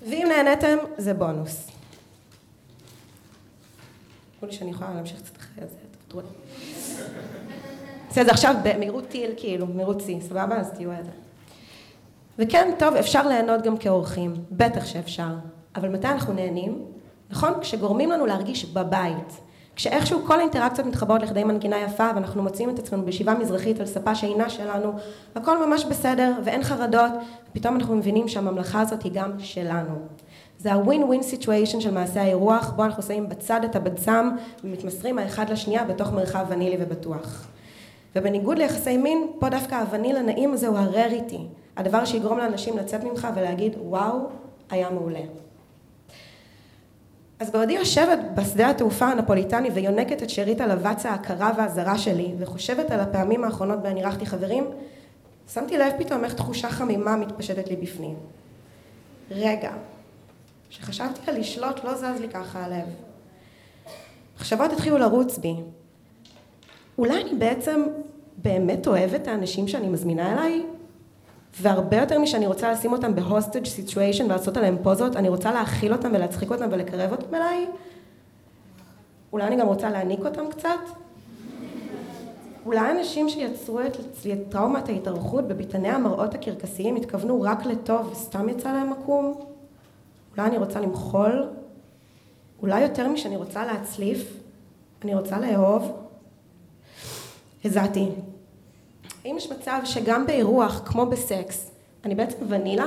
ואם נהניתם, זה בונוס. אמרו לי שאני יכולה להמשיך קצת אחרי זה, תוותרו לי. זה עכשיו במהירות טיל, כאילו, מהירות שיא, סבבה? אז תהיו איזה. וכן, טוב, אפשר ליהנות גם כאורחים, בטח שאפשר, אבל מתי אנחנו נהנים? נכון? כשגורמים לנו להרגיש בבית. כשאיכשהו כל האינטראקציות מתחברות לכדי מנגינה יפה ואנחנו מוצאים את עצמנו בישיבה מזרחית על ספה שאינה שלנו, הכל ממש בסדר ואין חרדות, ופתאום אנחנו מבינים שהממלכה הזאת היא גם שלנו. זה הווין ווין סיטואשן של מעשה האירוח, בו אנחנו שמים בצד את הבצם ומתמסרים האחד לשנייה בתוך מרחב ונילי ובטוח. ובניגוד ליחסי מין, פה דווקא הווניל הנעים הזה הוא הרריטי, הדבר שיגרום לאנשים לצאת ממך ולהגיד וואו, היה מעולה. אז בעודי יושבת בשדה התעופה הנפוליטני ויונקת את שארית הלבץ ההכרה והזרה שלי וחושבת על הפעמים האחרונות בהן אירחתי חברים, שמתי לב פתאום איך תחושה חמימה מתפשטת לי בפנים. רגע, כשחשבתי על לשלוט לא זז לי ככה הלב. מחשבות התחילו לרוץ בי. אולי אני בעצם באמת אוהבת את האנשים שאני מזמינה אליי? והרבה יותר משאני רוצה לשים אותם ב hostage situation ולעשות עליהם פוזות, אני רוצה להכיל אותם ולהצחיק אותם ולקרב אותם אליי? אולי אני גם רוצה להנאיק אותם קצת? אולי אנשים שיצרו אצלי את טראומת ההתארכות בביתני המראות הקרקסיים התכוונו רק לטוב וסתם יצא להם עקום? אולי אני רוצה למחול? אולי יותר משאני רוצה להצליף? אני רוצה לאהוב? הזעתי. האם יש מצב שגם באירוח, כמו בסקס, אני בעצם ונילה?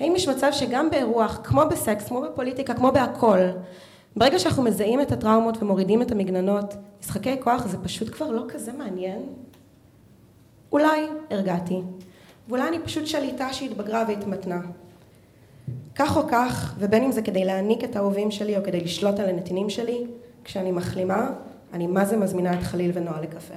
האם יש מצב שגם באירוח, כמו בסקס, כמו בפוליטיקה, כמו בהכל, ברגע שאנחנו מזהים את הטראומות ומורידים את המגננות, משחקי כוח זה פשוט כבר לא כזה מעניין? אולי הרגעתי, ואולי אני פשוט שליטה שהתבגרה והתמתנה. כך או כך, ובין אם זה כדי להעניק את האהובים שלי או כדי לשלוט על הנתינים שלי, כשאני מחלימה, אני מה זה מזמינה את חליל ונועה לקפה.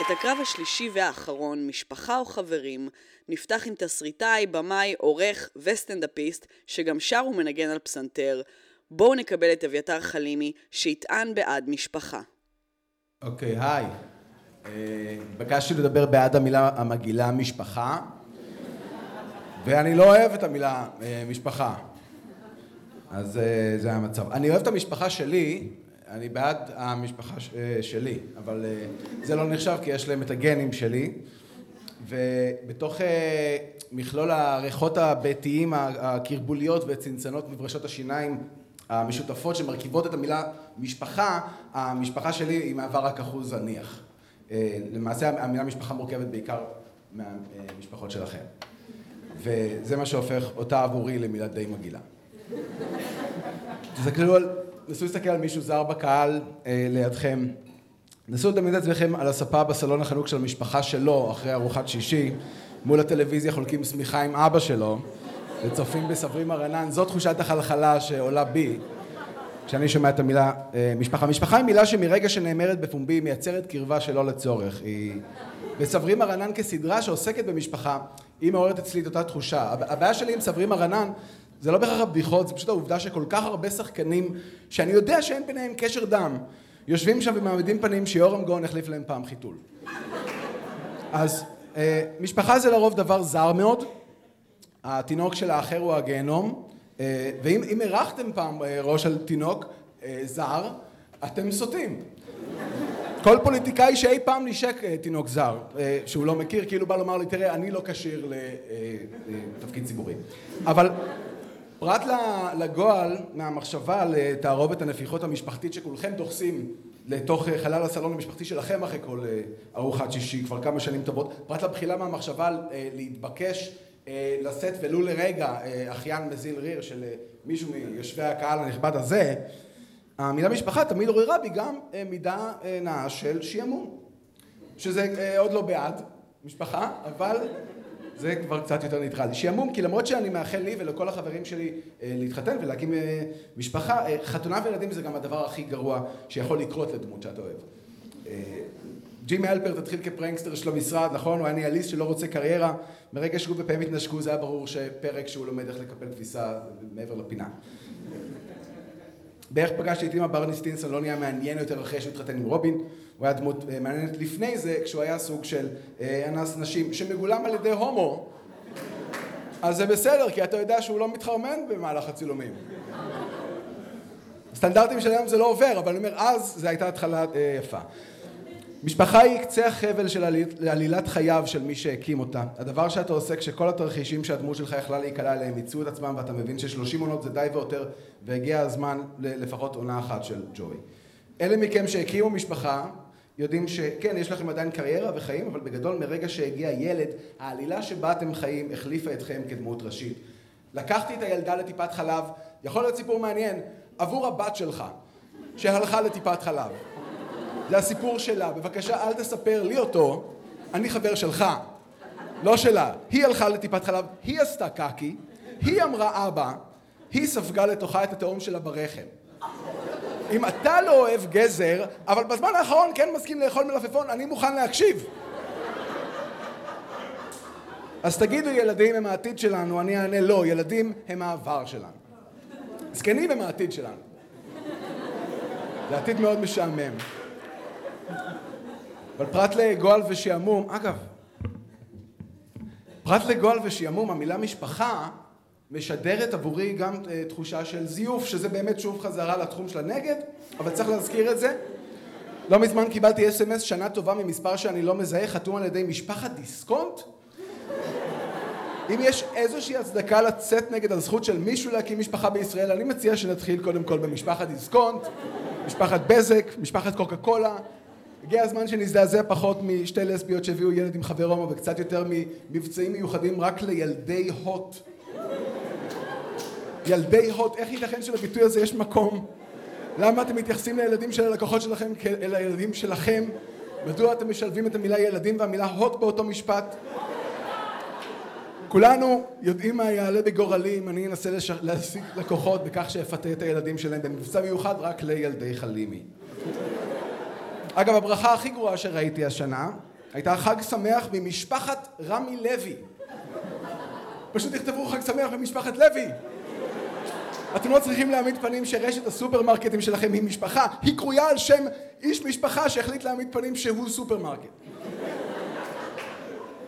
את הקרב השלישי והאחרון, משפחה או חברים, נפתח עם תסריטאי, במאי, עורך וסטנדאפיסט, שגם שר ומנגן על פסנתר. בואו נקבל את אביתר חלימי, שיטען בעד משפחה. אוקיי, היי. התבקשתי לדבר בעד המילה המגעילה משפחה, ואני לא אוהב את המילה משפחה. אז זה המצב. אני אוהב את המשפחה שלי, אני בעד המשפחה שלי, אבל זה לא נחשב כי יש להם את הגנים שלי. ובתוך מכלול הריחות הביתיים, הקרבוליות וצנצנות מברשות השיניים המשותפות שמרכיבות את המילה משפחה, המשפחה שלי היא מעבר רק אחוז זניח. למעשה המילה משפחה מורכבת בעיקר מהמשפחות שלכם. וזה מה שהופך אותה עבורי למילה די מגעילה. תסתכלו על, נסו להסתכל על מישהו זר בקהל אה, לידכם. נסו לדמיין את עצמכם על הספה בסלון החנוק של המשפחה שלו אחרי ארוחת שישי, מול הטלוויזיה חולקים שמיכה עם אבא שלו וצופים בסברים הרנן, זו תחושת החלחלה שעולה בי כשאני שומע את המילה אה, משפחה. משפחה היא מילה שמרגע שנאמרת בפומבי מייצרת קרבה שלא לצורך. היא... וסברים הרנן כסדרה שעוסקת במשפחה, היא מעוררת אצלי את אותה תחושה. הבעיה שלי עם סברים הרנן זה לא בהכרח הבדיחות, זה פשוט העובדה שכל כך הרבה שחקנים שאני יודע שאין ביניהם קשר דם, יושבים שם ומעמדים פנים שיורם גאון החליף להם פעם חיתול. אז אה, משפחה זה לרוב דבר זר מאוד, התינוק של האחר הוא הגיהנום, ואם אירחתם פעם אה, ראש של תינוק זר, אתם סוטים. כל פוליטיקאי שאי פעם נשק תינוק זר, שהוא לא מכיר, כאילו בא לומר לי, תראה, אני לא כשיר לתפקיד ציבורי. אבל פרט לגועל מהמחשבה לתערובת הנפיחות המשפחתית שכולכם דוחסים לתוך חלל הסלון המשפחתי שלכם אחרי כל ארוחת שישי כבר כמה שנים טובות, פרט לבחילה מהמחשבה להתבקש אה, לשאת ולו לרגע אה, אחיין מזיל ריר של אה, מישהו מיושבי הקהל הנכבד הזה, המילה משפחה תמיד עוררה בי גם מידה נאה של שעמום, שזה עוד לא בעד משפחה, אבל זה כבר קצת יותר ניטרלי. שעמום, כי למרות שאני מאחל לי ולכל החברים שלי להתחתן ולהקים משפחה, חתונה וילדים זה גם הדבר הכי גרוע שיכול לקרות לדמות שאתה אוהב. ג'ימי אלפר תתחיל כפרנקסטר של המשרד, נכון? הוא היה ניהליסט שלא רוצה קריירה. מרגע שהוא ופעמים התנשקו זה היה ברור שפרק שהוא לומד איך לקפל כביסה מעבר לפינה. בערך פגשתי את אימא ברני סטינסון לא נהיה מעניין יותר אחרי שהוא התחתן עם רובין. הוא היה דמות אה, מעניינת לפני זה, כשהוא היה סוג של אה, אנס נשים שמגולם על ידי הומו. אז זה בסדר, כי אתה יודע שהוא לא מתחרמן במהלך הצילומים. סטנדרטים של היום זה לא עובר, אבל אני אומר, אז זו הייתה התחלה אה, יפה. משפחה היא קצה החבל של עלילת חייו של מי שהקים אותה. הדבר שאתה עושה כשכל התרחישים שהדמות שלך יכלה להיקלע אליהם ייצאו את עצמם ואתה מבין ששלושים עונות זה די ויותר והגיע הזמן לפחות עונה אחת של ג'וי. אלה מכם שהקימו משפחה יודעים שכן, יש לכם עדיין קריירה וחיים, אבל בגדול מרגע שהגיע ילד, העלילה שבה אתם חיים החליפה אתכם כדמות ראשית. לקחתי את הילדה לטיפת חלב, יכול להיות סיפור מעניין, עבור הבת שלך, שהלכה לטיפת חלב. זה הסיפור שלה, בבקשה אל תספר לי אותו, אני חבר שלך, לא שלה. היא הלכה לטיפת חלב, היא עשתה קקי, היא אמרה אבא, היא ספגה לתוכה את התאום שלה ברחם. אם אתה לא אוהב גזר, אבל בזמן האחרון כן מסכים לאכול מלפפון, אני מוכן להקשיב. אז תגידו ילדים הם העתיד שלנו, אני אענה לא, ילדים הם העבר שלנו. זקנים הם העתיד שלנו. זה עתיד מאוד משעמם. אבל פרט לגועל ושעמום, אגב, פרט לגועל ושעמום, המילה משפחה משדרת עבורי גם אה, תחושה של זיוף, שזה באמת שוב חזרה לתחום של הנגד, אבל צריך להזכיר את זה. לא מזמן קיבלתי אס.אם.אס שנה טובה ממספר שאני לא מזהה, חתום על ידי משפחת דיסקונט. אם יש איזושהי הצדקה לצאת נגד הזכות של מישהו להקים משפחה בישראל, אני מציע שנתחיל קודם כל במשפחת דיסקונט, משפחת בזק, משפחת קוקה קולה, הגיע הזמן שנזדעזע פחות משתי לסביות שהביאו ילד עם חבר הומו וקצת יותר ממבצעים מיוחדים רק לילדי הוט. ילדי הוט, איך ייתכן שלביטוי הזה יש מקום? למה אתם מתייחסים לילדים של הלקוחות שלכם כאל הילדים שלכם? מדוע אתם משלבים את המילה ילדים והמילה הוט באותו משפט? כולנו יודעים מה יעלה בגורלי אם אני אנסה להשיג לקוחות בכך שאפתה את הילדים שלהם במבצע מיוחד רק לילדי חלימי. אגב, הברכה הכי גרועה שראיתי השנה הייתה חג שמח ממשפחת רמי לוי. פשוט תכתבו חג שמח ממשפחת לוי. אתם לא צריכים להעמיד פנים שרשת הסופרמרקטים שלכם היא משפחה, היא קרויה על שם איש משפחה שהחליט להעמיד פנים שהוא סופרמרקט.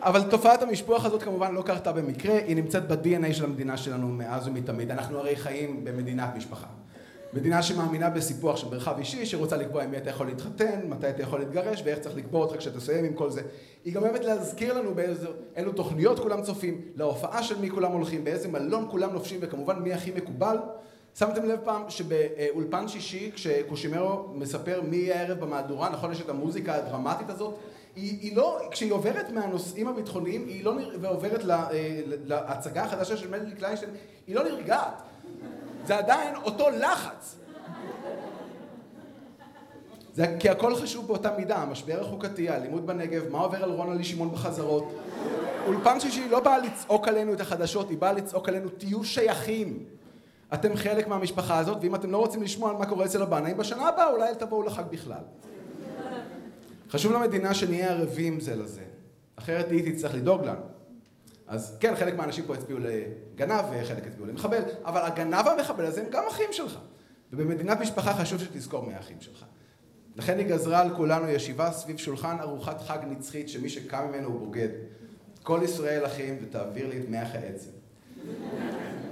אבל תופעת המשפוח הזאת כמובן לא קרתה במקרה, היא נמצאת ב-DNA של המדינה שלנו מאז ומתמיד. אנחנו הרי חיים במדינת משפחה. מדינה שמאמינה בסיפוח של מרחב אישי, שרוצה לקבוע עם מי אתה יכול להתחתן, מתי אתה יכול להתגרש ואיך צריך לקבוע אותך כשתסיים עם כל זה. היא גם אוהבת להזכיר לנו באילו תוכניות כולם צופים, להופעה של מי כולם הולכים, באיזה מלון כולם נופשים וכמובן מי הכי מקובל. שמתם לב פעם שבאולפן שישי כשקושימרו מספר מי יהיה הערב במהדורה, נכון יש את המוזיקה הדרמטית הזאת? היא, היא לא, כשהיא עוברת מהנושאים הביטחוניים, היא לא, נר... ועוברת לה, אה, להצגה החדשה של מלי קליינשטיין, היא לא נרגעת. זה עדיין אותו לחץ. זה כי הכל חשוב באותה מידה, המשבר החוקתי, האלימות בנגב, מה עובר על רונה לי שמעון בחזרות. אולפן שישי לא בא לצעוק עלינו את החדשות, היא באה לצעוק עלינו, תהיו שייכים. אתם חלק מהמשפחה הזאת, ואם אתם לא רוצים לשמוע על מה קורה אצל הבנאים, בשנה הבאה אולי אל תבואו לחג בכלל. חשוב למדינה שנהיה ערבים זה לזה, אחרת היא תצטרך לדאוג לנו. אז כן, חלק מהאנשים פה הצביעו לגנב וחלק הצביעו למחבל, אבל הגנב והמחבל הזה הם גם אחים שלך. ובמדינת משפחה חשוב שתזכור מי האחים שלך. לכן היא גזרה על כולנו ישיבה סביב שולחן ארוחת חג נצחית שמי שקם ממנו הוא בוגד. כל ישראל אחים ותעביר לי את מח העצם.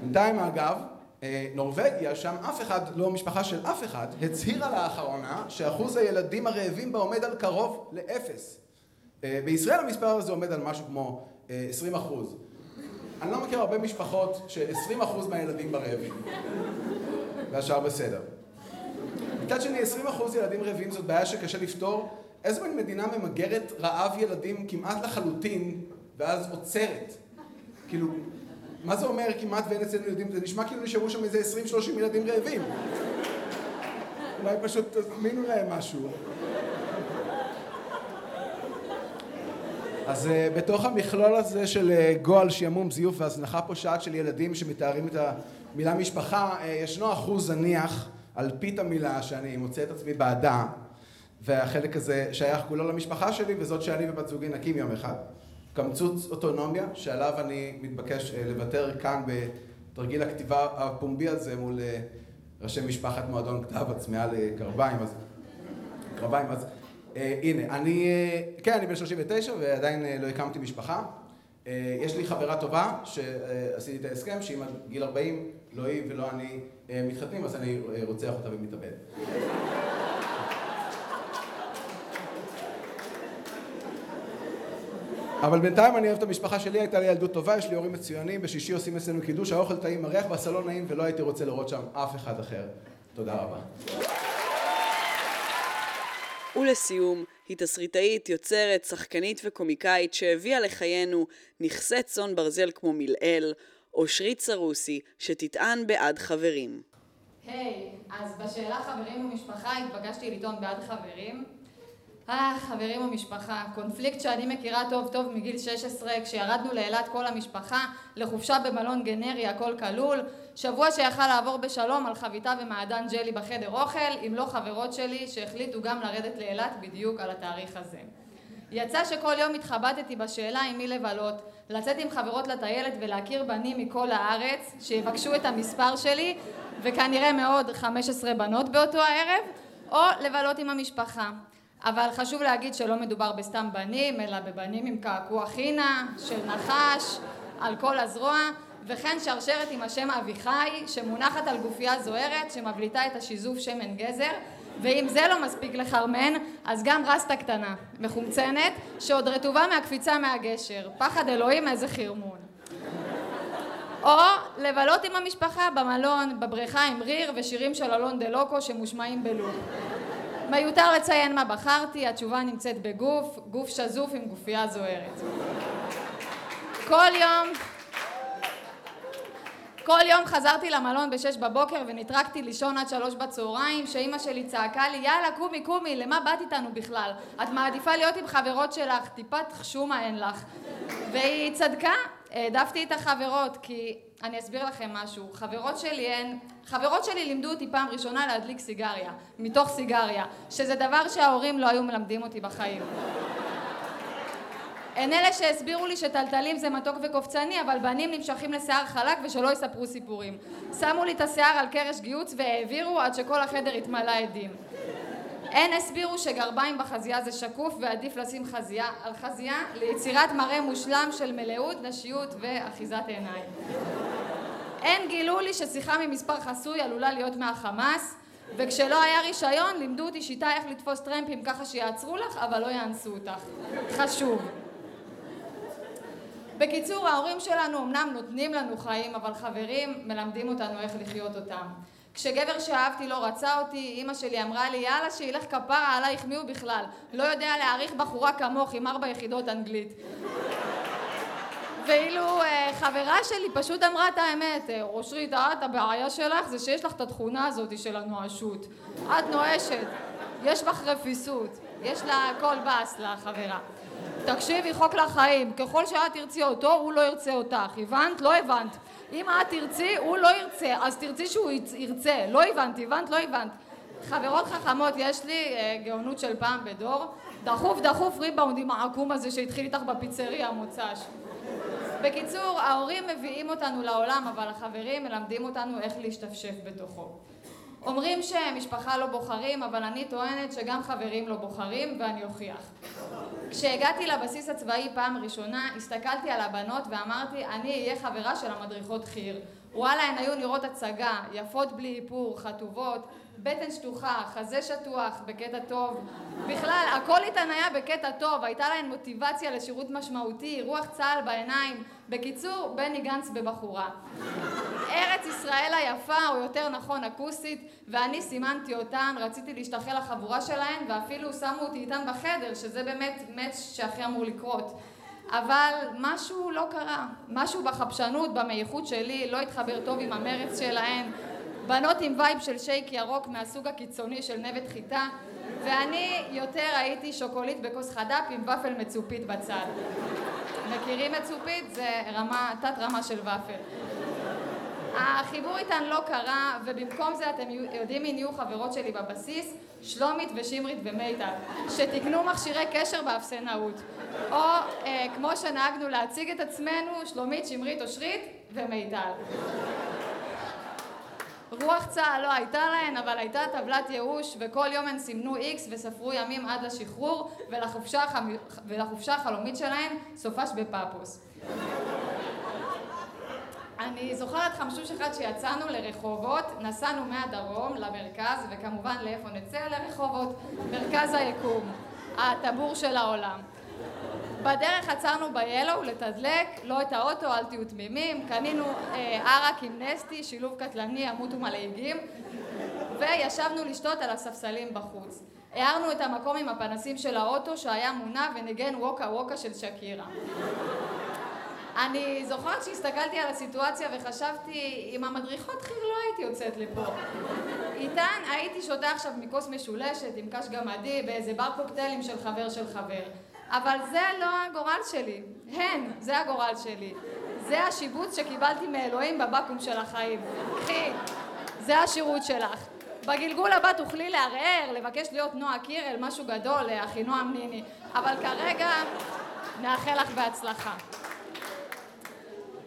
בינתיים אגב, אה, נורבגיה, שם אף אחד, לא משפחה של אף אחד, הצהירה לאחרונה שאחוז הילדים הרעבים בה עומד על קרוב לאפס. אה, בישראל המספר הזה עומד על משהו כמו 20 אחוז. אני לא מכיר הרבה משפחות ש-20 אחוז מהילדים ברעבים, והשאר בסדר. מצד שני, 20 אחוז ילדים רעבים זאת בעיה שקשה לפתור. איזו מין מדינה ממגרת רעב ילדים כמעט לחלוטין, ואז עוצרת? כאילו, מה זה אומר כמעט ואין אצלנו ילדים? זה נשמע כאילו נשארו שם איזה 20-30 ילדים רעבים. אולי פשוט תזמינו להם משהו. אז uh, בתוך המכלול הזה של uh, גועל, שעמום, זיוף והזנחה פושעת של ילדים שמתארים את המילה משפחה, uh, ישנו אחוז זניח על פית המילה שאני מוצא את עצמי בעדה, והחלק הזה שייך כולו למשפחה שלי וזאת שאני ובת זוגי נקים יום אחד. קמצוץ אוטונומיה שעליו אני מתבקש לוותר כאן בתרגיל הכתיבה הפומבי הזה מול ראשי משפחת מועדון כתב הצמאה לקרביים, אז קרביים, אז אה, הנה, אני, אה, כן, אני בן 39 ועדיין אה, לא הקמתי משפחה. יש לי חברה טובה שעשיתי את ההסכם שאם עד גיל 40 לא היא ולא אני מתחתנים, אז אני רוצח אותה ומתאבד. אבל בינתיים אני אוהב את המשפחה שלי, הייתה לי ילדות טובה, יש לי הורים מצוינים, בשישי עושים אצלנו קידוש, האוכל טעים, מריח והסלון נעים ולא הייתי רוצה לראות שם אף אחד אחר. תודה רבה. ולסיום, היא תסריטאית, יוצרת, שחקנית וקומיקאית שהביאה לחיינו נכסי צאן ברזל כמו מלעיל, אושרית סרוסי, שתטען בעד חברים. היי, hey, אז בשאלה חברים ומשפחה התבקשתי לטעון בעד חברים. אה, חברים ומשפחה, קונפליקט שאני מכירה טוב טוב מגיל 16 כשירדנו לאילת כל המשפחה לחופשה במלון גנרי הכל כלול. שבוע שיכל לעבור בשלום על חביתה ומעדן ג'לי בחדר אוכל עם לא חברות שלי שהחליטו גם לרדת לאילת בדיוק על התאריך הזה. יצא שכל יום התחבטתי בשאלה עם מי לבלות. לצאת עם חברות לטיילת ולהכיר בנים מכל הארץ שיבקשו את המספר שלי וכנראה מאוד 15 בנות באותו הערב או לבלות עם המשפחה אבל חשוב להגיד שלא מדובר בסתם בנים, אלא בבנים עם קעקוע חינה, של נחש, על כל הזרוע, וכן שרשרת עם השם אביחי, שמונחת על גופייה זוהרת, שמבליטה את השיזוף שמן גזר, ואם זה לא מספיק לחרמן, אז גם רסטה קטנה, מחומצנת, שעוד רטובה מהקפיצה מהגשר. פחד אלוהים, איזה חרמון. או לבלות עם המשפחה במלון, בבריכה עם ריר ושירים של אלון דה לוקו שמושמעים בלוב. מיותר לציין מה בחרתי, התשובה נמצאת בגוף, גוף שזוף עם גופייה זוהרת. כל יום, כל יום חזרתי למלון בשש בבוקר ונטרקתי לישון עד שלוש בצהריים שאימא שלי צעקה לי יאללה קומי קומי למה באת איתנו בכלל? את מעדיפה להיות עם חברות שלך טיפת חשומה אין לך והיא צדקה העדפתי את החברות כי אני אסביר לכם משהו חברות שלי הן חברות שלי לימדו אותי פעם ראשונה להדליק סיגריה מתוך סיגריה שזה דבר שההורים לא היו מלמדים אותי בחיים הן אלה שהסבירו לי שטלטלים זה מתוק וקופצני, אבל בנים נמשכים לשיער חלק ושלא יספרו סיפורים. שמו לי את השיער על קרש גיוץ והעבירו עד שכל החדר התמלא עדים. הן הסבירו שגרביים בחזייה זה שקוף ועדיף לשים חזייה על חזייה ליצירת מראה מושלם של מלאות, נשיות ואחיזת עיניים. הן גילו לי ששיחה ממספר חסוי עלולה להיות מהחמאס וכשלא היה רישיון לימדו אותי שיטה איך לתפוס טרמפים ככה שיעצרו לך אבל לא יאנסו אותך. חשוב. בקיצור, ההורים שלנו אמנם נותנים לנו חיים, אבל חברים מלמדים אותנו איך לחיות אותם. כשגבר שאהבתי לא רצה אותי, אימא שלי אמרה לי, יאללה, שילך כפרה עלייך, מי הוא בכלל? לא יודע להעריך בחורה כמוך עם ארבע יחידות אנגלית. ואילו אה, חברה שלי פשוט אמרה את האמת, אה, אושרית, את הבעיה שלך זה שיש לך את התכונה הזאת של הנואשות. את נואשת, יש בך רפיסות, יש לה קול בס לחברה. תקשיבי, חוק לחיים, ככל שאת תרצי אותו, הוא לא ירצה אותך, הבנת? לא הבנת. אם את תרצי, הוא לא ירצה, אז תרצי שהוא ירצה. לא הבנתי, הבנת? לא הבנת. חברות חכמות, יש לי אה, גאונות של פעם בדור. דחוף דחוף ריבאונד עם העקום הזה שהתחיל איתך בפיצריה המוצ"ש. בקיצור, ההורים מביאים אותנו לעולם, אבל החברים מלמדים אותנו איך להשתפשף בתוכו. אומרים שמשפחה לא בוחרים, אבל אני טוענת שגם חברים לא בוחרים, ואני אוכיח. כשהגעתי לבסיס הצבאי פעם ראשונה, הסתכלתי על הבנות ואמרתי, אני אהיה חברה של המדריכות חי"ר. וואלה, הן היו נראות הצגה, יפות בלי איפור, חטובות, בטן שטוחה, חזה שטוח, בקטע טוב. בכלל, הכל איתן היה בקטע טוב, הייתה להן מוטיבציה לשירות משמעותי, רוח צה"ל בעיניים. בקיצור, בני גנץ בבחורה. ארץ ישראל היפה, או יותר נכון אקוסית, ואני סימנתי אותן, רציתי להשתחל לחבורה שלהן, ואפילו שמו אותי איתן בחדר, שזה באמת match שהכי אמור לקרות. אבל משהו לא קרה. משהו בחפשנות, בייחוד שלי, לא התחבר טוב עם המרץ שלהן. בנות עם vibe של שייק ירוק מהסוג הקיצוני של נבט חיטה, ואני יותר הייתי שוקולית בכוס חד"פ עם ופל מצופית בצד. מכירים מצופית? זה רמה, תת רמה של ופל. החיבור איתן לא קרה, ובמקום זה אתם יודעים מי נהיו חברות שלי בבסיס? שלומית ושמרית ומיטל, שתקנו מכשירי קשר באפסנאות. או אה, כמו שנהגנו להציג את עצמנו, שלומית, שמרית, אושרית ומיטל. רוח צה"ל לא הייתה להן, אבל הייתה טבלת ייאוש, וכל יום הן סימנו איקס וספרו ימים עד לשחרור, ולחופשה, החמ... ולחופשה החלומית שלהן סופש בפאפוס. אני זוכרת חמשוש אחד שיצאנו לרחובות, נסענו מהדרום למרכז, וכמובן לאיפה נצא? לרחובות, מרכז היקום, הטבור של העולם. בדרך עצרנו ב-Yellow לתדלק, לא את האוטו, אל תהיו תמימים, קנינו אה, ערק עם נסטי, שילוב קטלני, עמות ומלעיגים, וישבנו לשתות על הספסלים בחוץ. הארנו את המקום עם הפנסים של האוטו שהיה מונע וניגן ווקה ווקה של שקירה. אני זוכרת שהסתכלתי על הסיטואציה וחשבתי, עם המדריכות חיל לא הייתי יוצאת לפה. איתן הייתי שותה עכשיו מכוס משולשת עם קש גמדי באיזה בר קוקטיילים של חבר של חבר. אבל זה לא הגורל שלי. הן, זה הגורל שלי. זה השיבוץ שקיבלתי מאלוהים בבקו"ם של החיים. קחי, זה השירות שלך. בגלגול הבא תוכלי לערער, לבקש להיות נועה קירל, משהו גדול, אחינועם ניני. אבל כרגע, נאחל לך בהצלחה.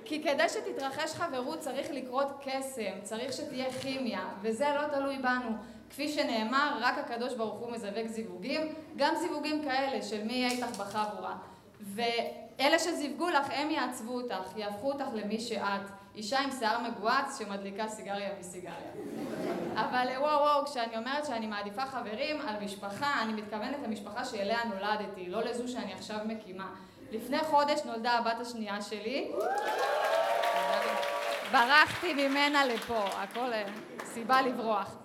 כי כדי שתתרחש חברות צריך לקרות קסם, צריך שתהיה כימיה, וזה לא תלוי בנו. כפי שנאמר, רק הקדוש ברוך הוא מזווג זיווגים, גם זיווגים כאלה של מי יהיה איתך בחבורה. ואלה שזיווגו לך, הם יעצבו אותך, יהפכו אותך למי שאת. אישה עם שיער מגואץ שמדליקה סיגריה מסיגריה. אבל וואו וואו, כשאני אומרת שאני מעדיפה חברים על משפחה, אני מתכוונת למשפחה שאליה נולדתי, לא לזו שאני עכשיו מקימה. לפני חודש נולדה הבת השנייה שלי. ברחתי ממנה לפה, הכל אה, סיבה לברוח.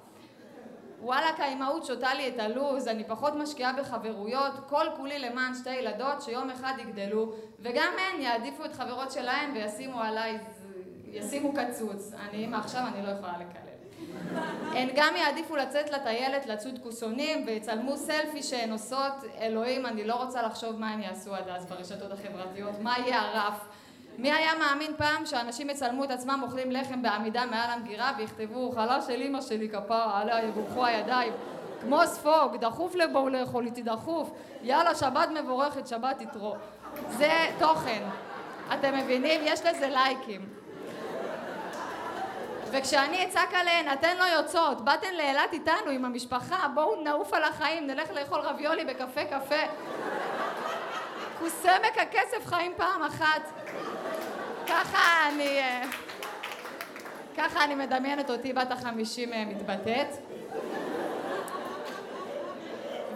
וואלכ, האימהות שותה לי את הלו"ז, אני פחות משקיעה בחברויות, כל כולי למען שתי ילדות שיום אחד יגדלו, וגם הן יעדיפו את חברות שלהן וישימו עליי, ישימו קצוץ. אני אימא עכשיו, אני לא יכולה לקלל. הן גם יעדיפו לצאת לטיילת, לצוד כוסונים, ויצלמו סלפי שהן עושות, אלוהים, אני לא רוצה לחשוב מה הן יעשו עד אז ברשתות החברתיות, מה יהיה הרף. מי היה מאמין פעם שאנשים יצלמו את עצמם אוכלים לחם בעמידה מעל המגירה ויכתבו חלה של אמא שלי כפרה עליה יבורכו הידיים. כמו ספוג, דחוף לבואו לאכול איתי דחוף. יאללה שבת מבורכת, שבת יתרו. זה תוכן. אתם מבינים? יש לזה לייקים וכשאני אצעק עליהן, אתן לא יוצאות, באתן לאילת איתנו עם המשפחה, בואו נעוף על החיים, נלך לאכול רביולי בקפה קפה. כוסי עמק הכסף חיים פעם אחת. ככה אני... אה, ככה אני מדמיינת אותי בת החמישים אה, מתבטאת.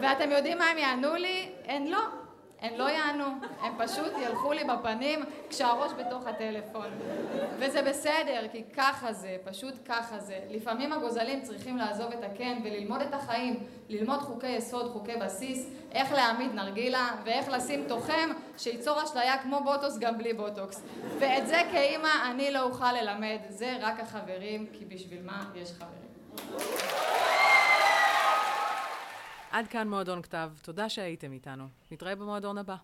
ואתם יודעים מה הם יענו לי? הן לא. הן לא יענו, הם פשוט ילכו לי בפנים כשהראש בתוך הטלפון. וזה בסדר, כי ככה זה, פשוט ככה זה. לפעמים הגוזלים צריכים לעזוב את הקן וללמוד את החיים, ללמוד חוקי יסוד, חוקי בסיס, איך להעמיד נרגילה ואיך לשים תוכם שייצור אשליה כמו בוטוס גם בלי בוטוקס. ואת זה כאימא אני לא אוכל ללמד, זה רק החברים, כי בשביל מה יש חברים. עד כאן מועדון כתב, תודה שהייתם איתנו. נתראה במועדון הבא.